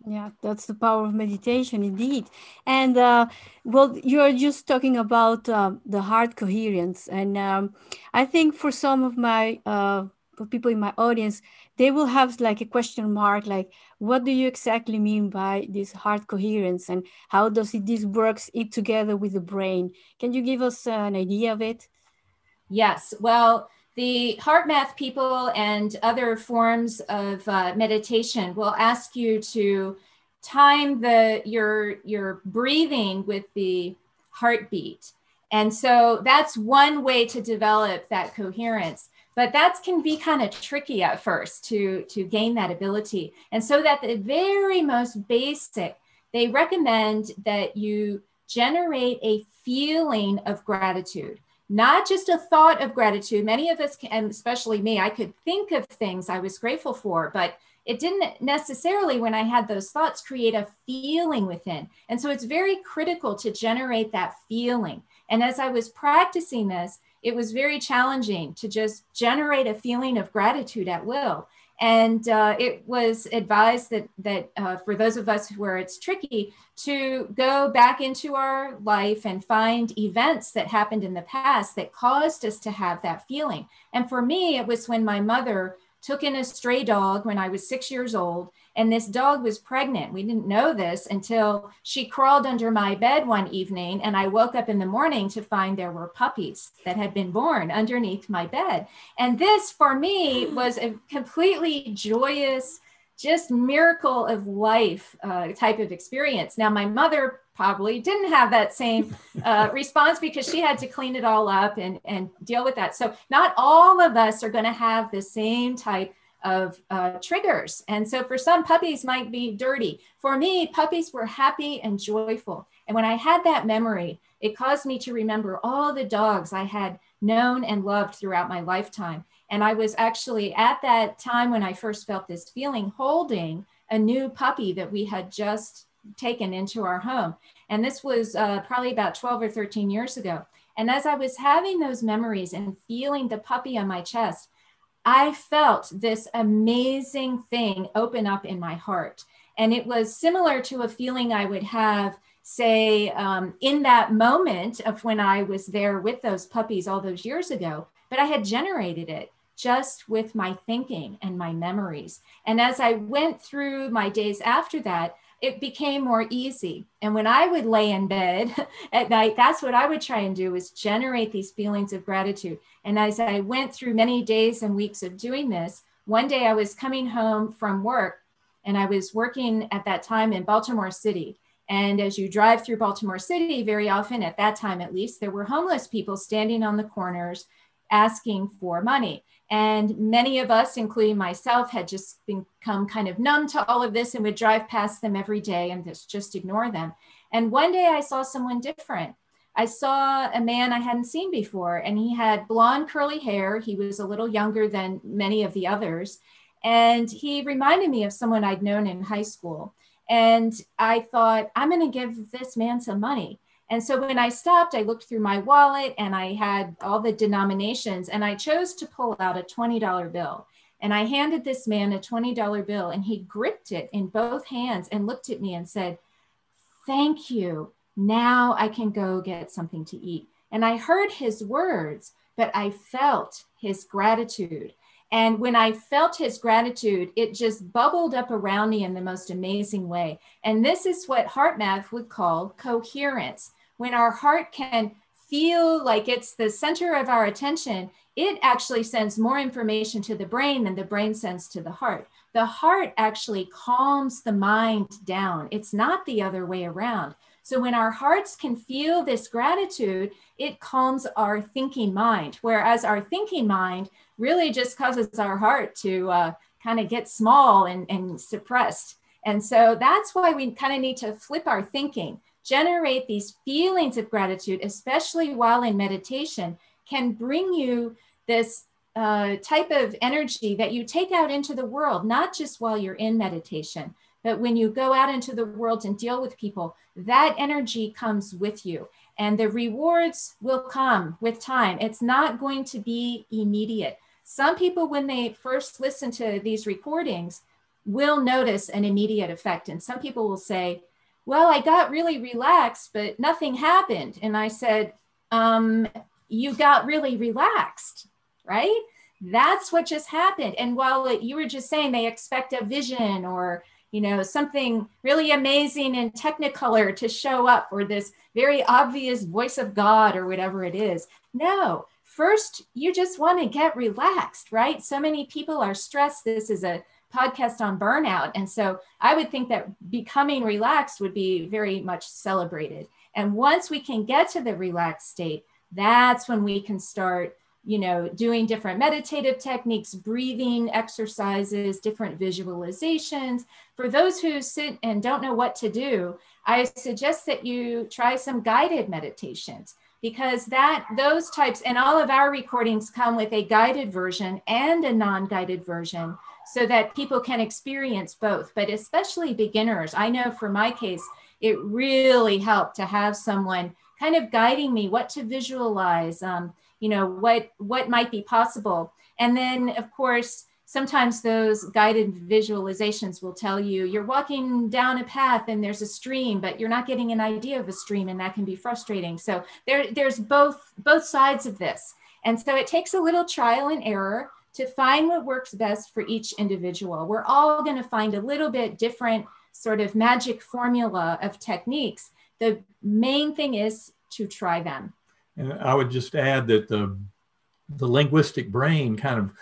Yeah, that's the power of meditation, indeed. And uh, well, you're just talking about uh, the heart coherence, and um, I think for some of my uh, people in my audience, they will have like a question mark, like, what do you exactly mean by this heart coherence, and how does it this works it together with the brain? Can you give us an idea of it? Yes. Well, the HeartMath people and other forms of uh, meditation will ask you to time the your your breathing with the heartbeat. And so that's one way to develop that coherence. But that can be kind of tricky at first to, to gain that ability. And so that the very most basic, they recommend that you generate a feeling of gratitude not just a thought of gratitude. Many of us, can, and especially me, I could think of things I was grateful for, but it didn't necessarily, when I had those thoughts, create a feeling within. And so it's very critical to generate that feeling. And as I was practicing this, it was very challenging to just generate a feeling of gratitude at will. And uh, it was advised that that uh, for those of us where it's tricky to go back into our life and find events that happened in the past that caused us to have that feeling. And for me, it was when my mother took in a stray dog when I was six years old, and this dog was pregnant. We didn't know this until she crawled under my bed one evening, and I woke up in the morning to find there were puppies that had been born underneath my bed. And this, for me, (gasps) was a completely joyous, just miracle of life uh, type of experience. Now, my mother probably didn't have that same uh, (laughs) response because she had to clean it all up and, and deal with that. So, not all of us are going to have the same type of uh, triggers. And so, for some, puppies might be dirty. For me, puppies were happy and joyful. And when I had that memory, it caused me to remember all the dogs I had known and loved throughout my lifetime. And I was actually at that time when I first felt this feeling holding a new puppy that we had just taken into our home. And this was uh, probably about 12 or 13 years ago. And as I was having those memories and feeling the puppy on my chest, I felt this amazing thing open up in my heart. And it was similar to a feeling I would have, say, um, in that moment of when I was there with those puppies all those years ago, but I had generated it just with my thinking and my memories. And as I went through my days after that, it became more easy. And when I would lay in bed (laughs) at night, that's what I would try and do is generate these feelings of gratitude. And as I went through many days and weeks of doing this, one day I was coming home from work and I was working at that time in Baltimore City. And as you drive through Baltimore City, very often at that time at least, there were homeless people standing on the corners asking for money. And many of us, including myself, had just become kind of numb to all of this and would drive past them every day and just, just ignore them. And one day I saw someone different. I saw a man I hadn't seen before, and he had blonde curly hair. He was a little younger than many of the others. And he reminded me of someone I'd known in high school. And I thought, I'm going to give this man some money. And so when I stopped, I looked through my wallet and I had all the denominations and I chose to pull out a $20 bill. And I handed this man a $20 bill and he gripped it in both hands and looked at me and said, Thank you. Now I can go get something to eat. And I heard his words, but I felt his gratitude. And when I felt his gratitude, it just bubbled up around me in the most amazing way. And this is what HeartMath would call coherence when our heart can feel like it's the center of our attention, it actually sends more information to the brain than the brain sends to the heart. The heart actually calms the mind down. It's not the other way around. So when our hearts can feel this gratitude, it calms our thinking mind. Whereas our thinking mind really just causes our heart to uh, kind of get small and, and suppressed. And so that's why we kind of need to flip our thinking generate these feelings of gratitude, especially while in meditation, can bring you this uh, type of energy that you take out into the world, not just while you're in meditation, but when you go out into the world and deal with people, that energy comes with you. And the rewards will come with time. It's not going to be immediate. Some people, when they first listen to these recordings, will notice an immediate effect. And some people will say, Well, I got really relaxed, but nothing happened. And I said, um, You got really relaxed, right? That's what just happened. And while you were just saying they expect a vision or you know something really amazing in technicolor to show up or this very obvious voice of god or whatever it is no first you just want to get relaxed right so many people are stressed this is a podcast on burnout. And so I would think that becoming relaxed would be very much celebrated. And once we can get to the relaxed state, that's when we can start you know doing different meditative techniques breathing exercises different visualizations for those who sit and don't know what to do i suggest that you try some guided meditations because that those types and all of our recordings come with a guided version and a non-guided version so that people can experience both, but especially beginners. I know for my case, it really helped to have someone kind of guiding me what to visualize, um, you know, what what might be possible. And then, of course, sometimes those guided visualizations will tell you you're walking down a path and there's a stream but you're not getting an idea of a stream and that can be frustrating so there, there's both both sides of this and so it takes a little trial and error to find what works best for each individual. We're all going to find a little bit different sort of magic formula of techniques. The main thing is to try them. And I would just add that the the linguistic brain kind of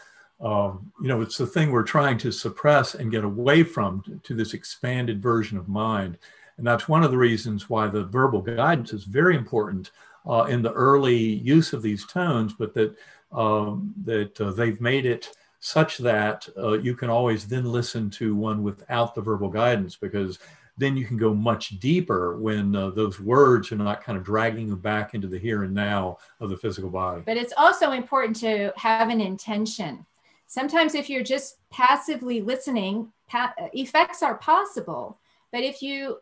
uh, you know it's the thing we're trying to suppress and get away from to, to this expanded version of mind and that's one of the reasons why the verbal guidance is very important uh, in the early use of these tones but that um, that uh, they've made it such that uh, you can always then listen to one without the verbal guidance because then you can go much deeper when uh, those words are not kind of dragging you back into the here and now of the physical body. But it's also important to have an intention. Sometimes, if you're just passively listening, pa- effects are possible. But if you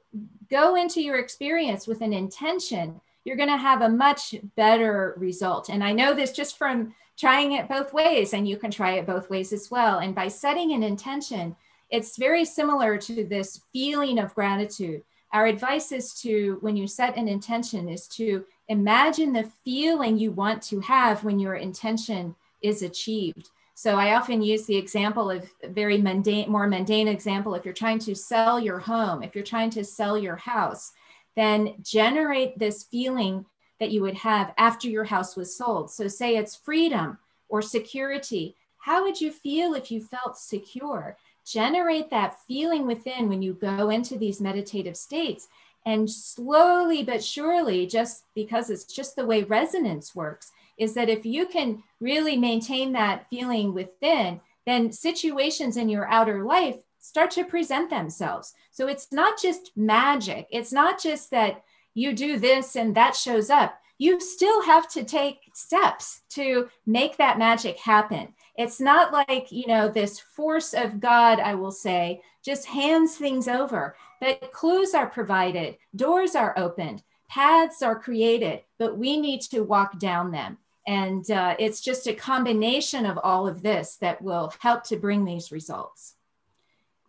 go into your experience with an intention, you're going to have a much better result. And I know this just from trying it both ways, and you can try it both ways as well. And by setting an intention, it's very similar to this feeling of gratitude. Our advice is to, when you set an intention, is to imagine the feeling you want to have when your intention is achieved. So I often use the example of very mundane, more mundane example. If you're trying to sell your home, if you're trying to sell your house, then generate this feeling that you would have after your house was sold. So, say it's freedom or security. How would you feel if you felt secure? Generate that feeling within when you go into these meditative states. And slowly but surely, just because it's just the way resonance works, is that if you can really maintain that feeling within, then situations in your outer life start to present themselves. So it's not just magic. It's not just that you do this and that shows up. You still have to take steps to make that magic happen. It's not like, you know, this force of God, I will say, just hands things over, but clues are provided, doors are opened, paths are created, but we need to walk down them. And uh, it's just a combination of all of this that will help to bring these results.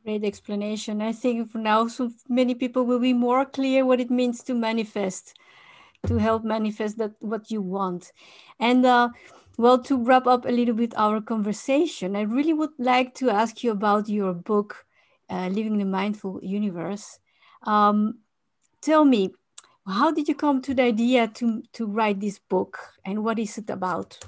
Great explanation. I think for now, so many people will be more clear what it means to manifest, to help manifest that what you want. And uh, well, to wrap up a little bit our conversation, I really would like to ask you about your book, uh, Living the Mindful Universe. Um, tell me, how did you come to the idea to, to write this book and what is it about?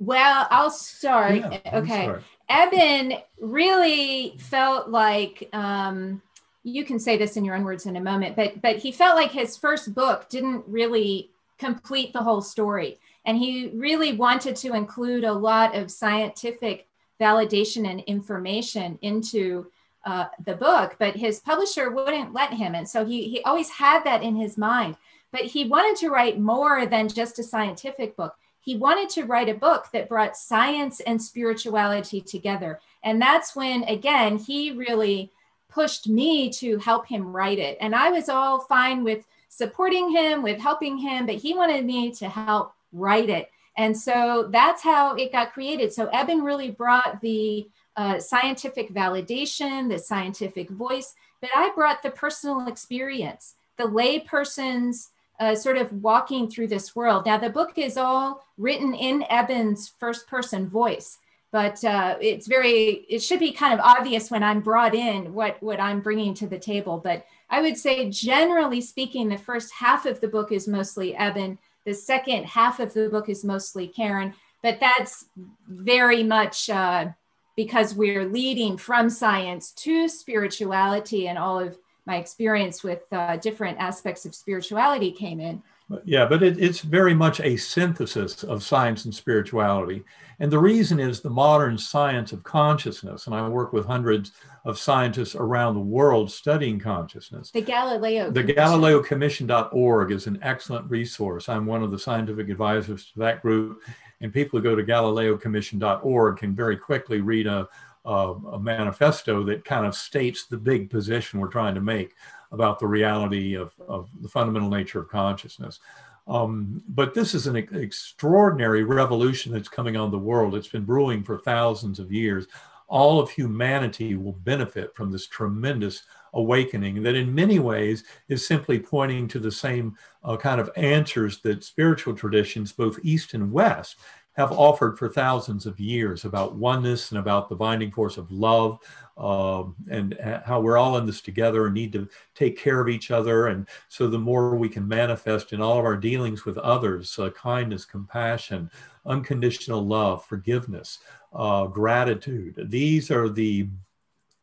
Well, I'll start. Yeah, okay. Start. Eben really felt like um, you can say this in your own words in a moment, but but he felt like his first book didn't really complete the whole story, and he really wanted to include a lot of scientific validation and information into uh, the book, but his publisher wouldn't let him. And so he, he always had that in his mind. But he wanted to write more than just a scientific book. He wanted to write a book that brought science and spirituality together. And that's when, again, he really pushed me to help him write it. And I was all fine with supporting him, with helping him, but he wanted me to help write it. And so that's how it got created. So Eben really brought the uh, scientific validation, the scientific voice, but I brought the personal experience, the layperson's uh, sort of walking through this world. Now, the book is all written in Eben's first person voice, but uh, it's very, it should be kind of obvious when I'm brought in what, what I'm bringing to the table. But I would say, generally speaking, the first half of the book is mostly Eben. The second half of the book is mostly Karen, but that's very much uh, because we're leading from science to spirituality and all of my experience with uh, different aspects of spirituality came in. Yeah, but it, it's very much a synthesis of science and spirituality. And the reason is the modern science of consciousness. And I work with hundreds of scientists around the world studying consciousness. The Galileo The Commission. Galileo Commission.org is an excellent resource. I'm one of the scientific advisors to that group. And people who go to GalileoCommission.org can very quickly read a, uh, a manifesto that kind of states the big position we're trying to make about the reality of, of the fundamental nature of consciousness. Um, but this is an extraordinary revolution that's coming on the world. It's been brewing for thousands of years. All of humanity will benefit from this tremendous awakening that, in many ways, is simply pointing to the same uh, kind of answers that spiritual traditions, both East and West, have offered for thousands of years about oneness and about the binding force of love um, and how we're all in this together and need to take care of each other. And so the more we can manifest in all of our dealings with others uh, kindness, compassion, unconditional love, forgiveness, uh, gratitude, these are the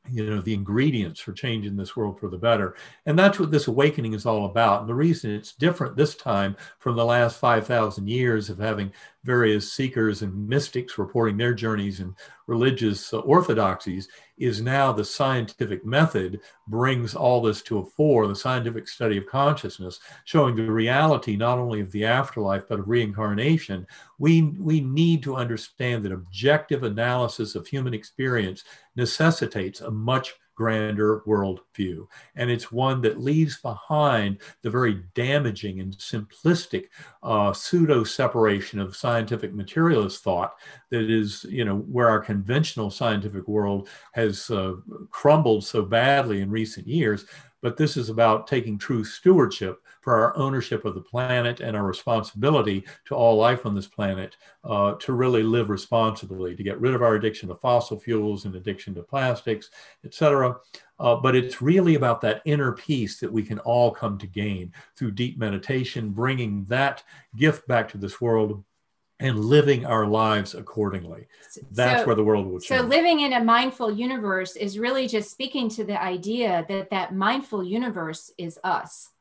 you know the ingredients for changing this world for the better and that's what this awakening is all about and the reason it's different this time from the last 5000 years of having various seekers and mystics reporting their journeys and religious orthodoxies is now the scientific method brings all this to a fore. The scientific study of consciousness showing the reality not only of the afterlife but of reincarnation. We we need to understand that objective analysis of human experience necessitates a much grander worldview. And it's one that leaves behind the very damaging and simplistic uh, pseudo separation of scientific materialist thought that is, you know, where our conventional scientific world has uh, crumbled so badly in recent years. But this is about taking true stewardship for our ownership of the planet and our responsibility to all life on this planet uh, to really live responsibly, to get rid of our addiction to fossil fuels and addiction to plastics, et cetera. Uh, but it's really about that inner peace that we can all come to gain through deep meditation, bringing that gift back to this world and living our lives accordingly. That's so, where the world will change. So living in a mindful universe is really just speaking to the idea that that mindful universe is us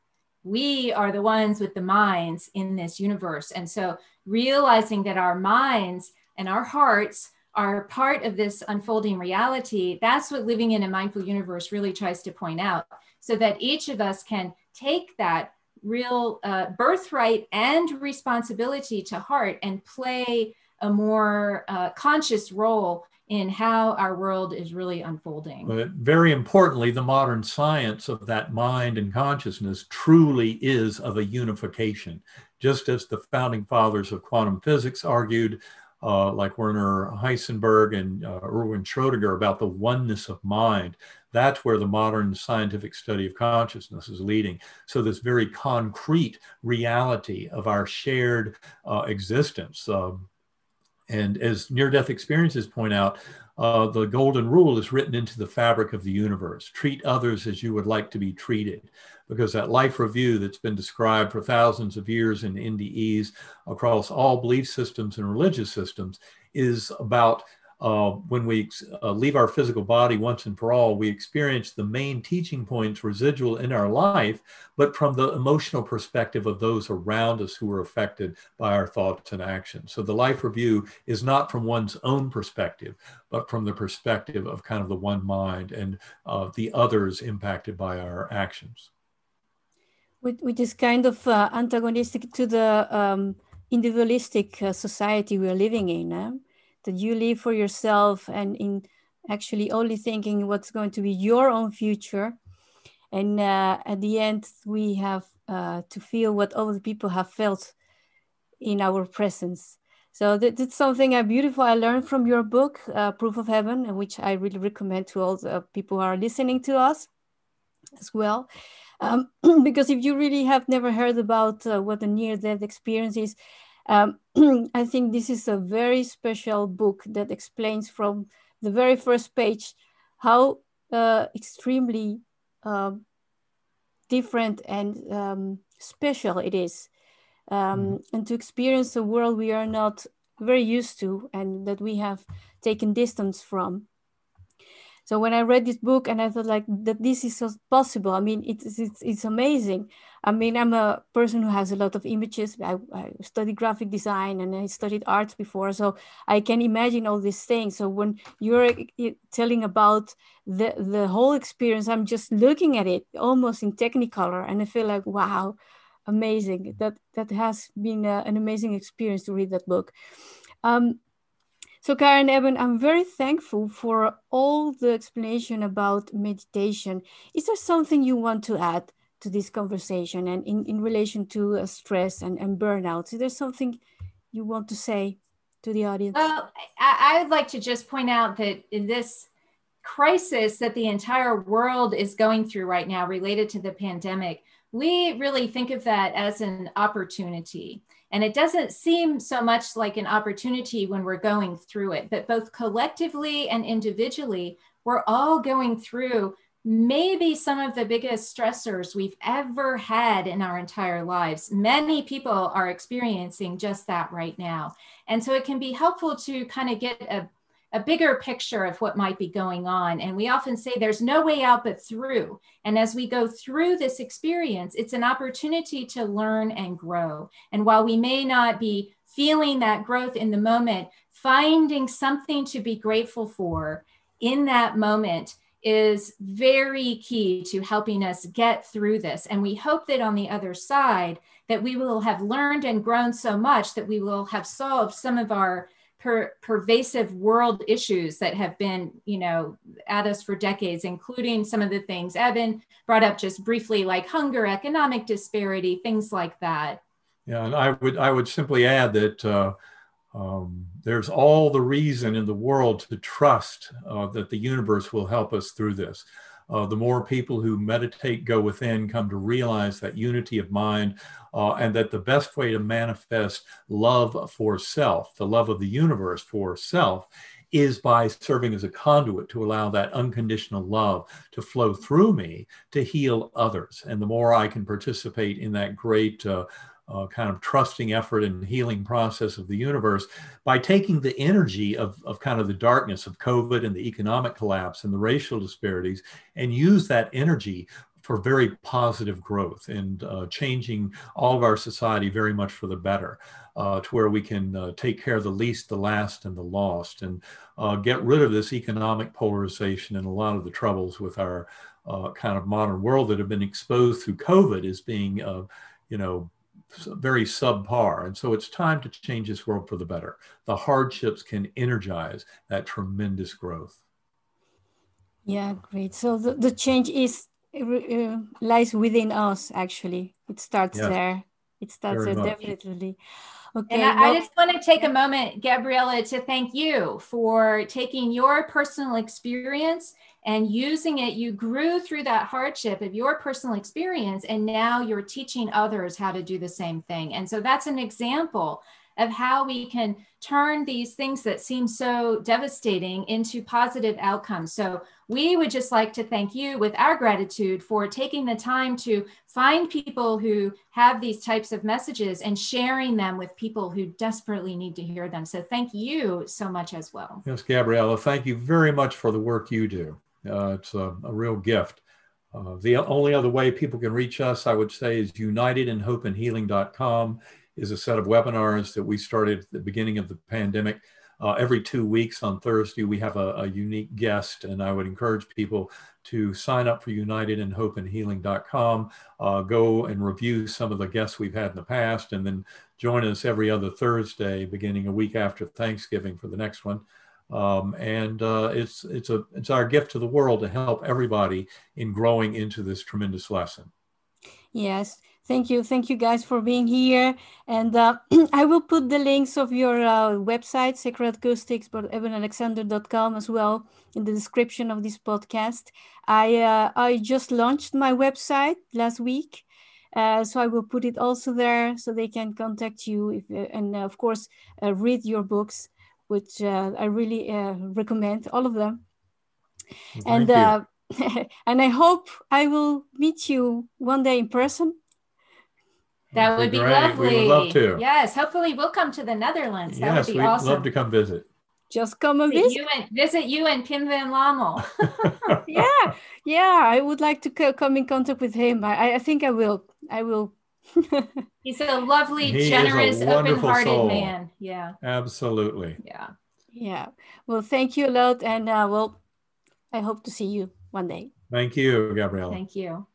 we are the ones with the minds in this universe. And so realizing that our minds and our hearts are part of this unfolding reality, that's what living in a mindful universe really tries to point out. So that each of us can take that real uh, birthright and responsibility to heart and play a more uh, conscious role in how our world is really unfolding. But very importantly, the modern science of that mind and consciousness truly is of a unification, just as the founding fathers of quantum physics argued, uh, like Werner Heisenberg and uh, Erwin Schrödinger, about the oneness of mind. That's where the modern scientific study of consciousness is leading. So, this very concrete reality of our shared uh, existence. Um, and as near death experiences point out, uh, the golden rule is written into the fabric of the universe treat others as you would like to be treated. Because that life review that's been described for thousands of years in NDEs across all belief systems and religious systems is about uh, when we uh, leave our physical body once and for all, we experience the main teaching points residual in our life, but from the emotional perspective of those around us who are affected by our thoughts and actions. So the life review is not from one's own perspective, but from the perspective of kind of the one mind and uh, the others impacted by our actions. Which is kind of uh, antagonistic to the um, individualistic uh, society we're living in. Eh? That you live for yourself and in actually only thinking what's going to be your own future. And uh, at the end we have uh, to feel what other people have felt in our presence. So that, that's something uh, beautiful i learned from your book uh, proof of heaven which i really recommend to all the people who are listening to us as well. Um, (clears throat) because if you really have never heard about uh, what a near-death experience is um, (clears throat) I think this is a very special book that explains from the very first page how uh, extremely uh, different and um, special it is. Um, mm. And to experience a world we are not very used to and that we have taken distance from. So when I read this book and I thought like that this is possible. I mean, it's, it's, it's amazing. I mean, I'm a person who has a lot of images. I, I studied graphic design and I studied arts before. So I can imagine all these things. So when you're eh, eh, telling about the, the whole experience, I'm just looking at it almost in technicolor and I feel like, wow, amazing. That, that has been a, an amazing experience to read that book. Um, so Karen Eben, I'm very thankful for all the explanation about meditation. Is there something you want to add to this conversation and in, in relation to uh, stress and, and burnout? Is there something you want to say to the audience? Well, I, I would like to just point out that in this crisis that the entire world is going through right now related to the pandemic, we really think of that as an opportunity. And it doesn't seem so much like an opportunity when we're going through it, but both collectively and individually, we're all going through maybe some of the biggest stressors we've ever had in our entire lives. Many people are experiencing just that right now. And so it can be helpful to kind of get a a bigger picture of what might be going on. And we often say there's no way out but through. And as we go through this experience, it's an opportunity to learn and grow. And while we may not be feeling that growth in the moment, finding something to be grateful for in that moment is very key to helping us get through this and we hope that on the other side that we will have learned and grown so much that we will have solved some of our per, pervasive world issues that have been, you know, at us for decades, including some of the things Eben brought up just briefly, like hunger, economic disparity, things like that. Yeah, and I would I would simply add that uh, um, there's all the reason in the world to trust uh, that the universe will help us through this. Uh, the more people who meditate, go within, come to realize that unity of mind, uh, and that the best way to manifest love for self, the love of the universe for self, is by serving as a conduit to allow that unconditional love to flow through me to heal others. And the more I can participate in that great uh, uh, kind of trusting effort and healing process of the universe by taking the energy of, of kind of the darkness of COVID and the economic collapse and the racial disparities and use that energy for very positive growth and uh, changing all of our society very much for the better uh, to where we can uh, take care of the least, the last, and the lost and uh, get rid of this economic polarization and a lot of the troubles with our uh, kind of modern world that have been exposed through COVID as being, uh, you know, very subpar. And so it's time to change this world for the better. The hardships can energize that tremendous growth. Yeah, great. So the, the change is uh, lies within us, actually. It starts yes. there. It starts there, definitely. Okay. And I, well, I, just want to take a moment, Gabriella, to thank you for taking your personal experience and using it. You grew through that hardship of your personal experience, and now you're teaching others how to do the same thing. And so that's an example of how we can turn these things that seem so devastating into positive outcomes. So we would just like to thank you with our gratitude for taking the time to find people who have these types of messages and sharing them with people who desperately need to hear them. So thank you so much as well. Yes, Gabriella, thank you very much for the work you do. Uh, it's a, a, real gift. Uh, the only other way people can reach us, I would say, is unitedinhopeandhealing.com is a set of webinars that we started at the beginning of the pandemic uh, every two weeks on Thursday, we have a, a, unique guest, and I would encourage people to sign up for United in Hope and Healing.com, uh, go and review some of the guests we've had in the past, and then join us every other Thursday, beginning a week after Thanksgiving for the next one. Um, and uh, it's it's a it's our gift to the world to help everybody in growing into this tremendous lesson. Yes, Thank you. Thank you guys for being here. And uh, (clears throat) I will put the links of your uh, website, sacredacoustics.ebenalexander.com as well in the description of this podcast. I, uh, I just launched my website last week. Uh, so I will put it also there so they can contact you if, uh, and uh, of course read your books, which uh, I really uh, recommend all of them. Thank uh, and (laughs) and I hope I will meet you one day in person that would be, be lovely. We would love to. Yes, hopefully we'll come to the Netherlands. That yes, would be we'd awesome. love to come visit. Just come and visit. You and, visit you and Pim van Lommel. (laughs) (laughs) yeah, yeah. I would like to come in contact with him. I, I think I will. I will. (laughs) He's a lovely, he generous, open-hearted man. Yeah. Absolutely. Yeah. Yeah. Well, thank you a lot, and uh, well, I hope to see you one day. Thank you, Gabrielle. Thank you.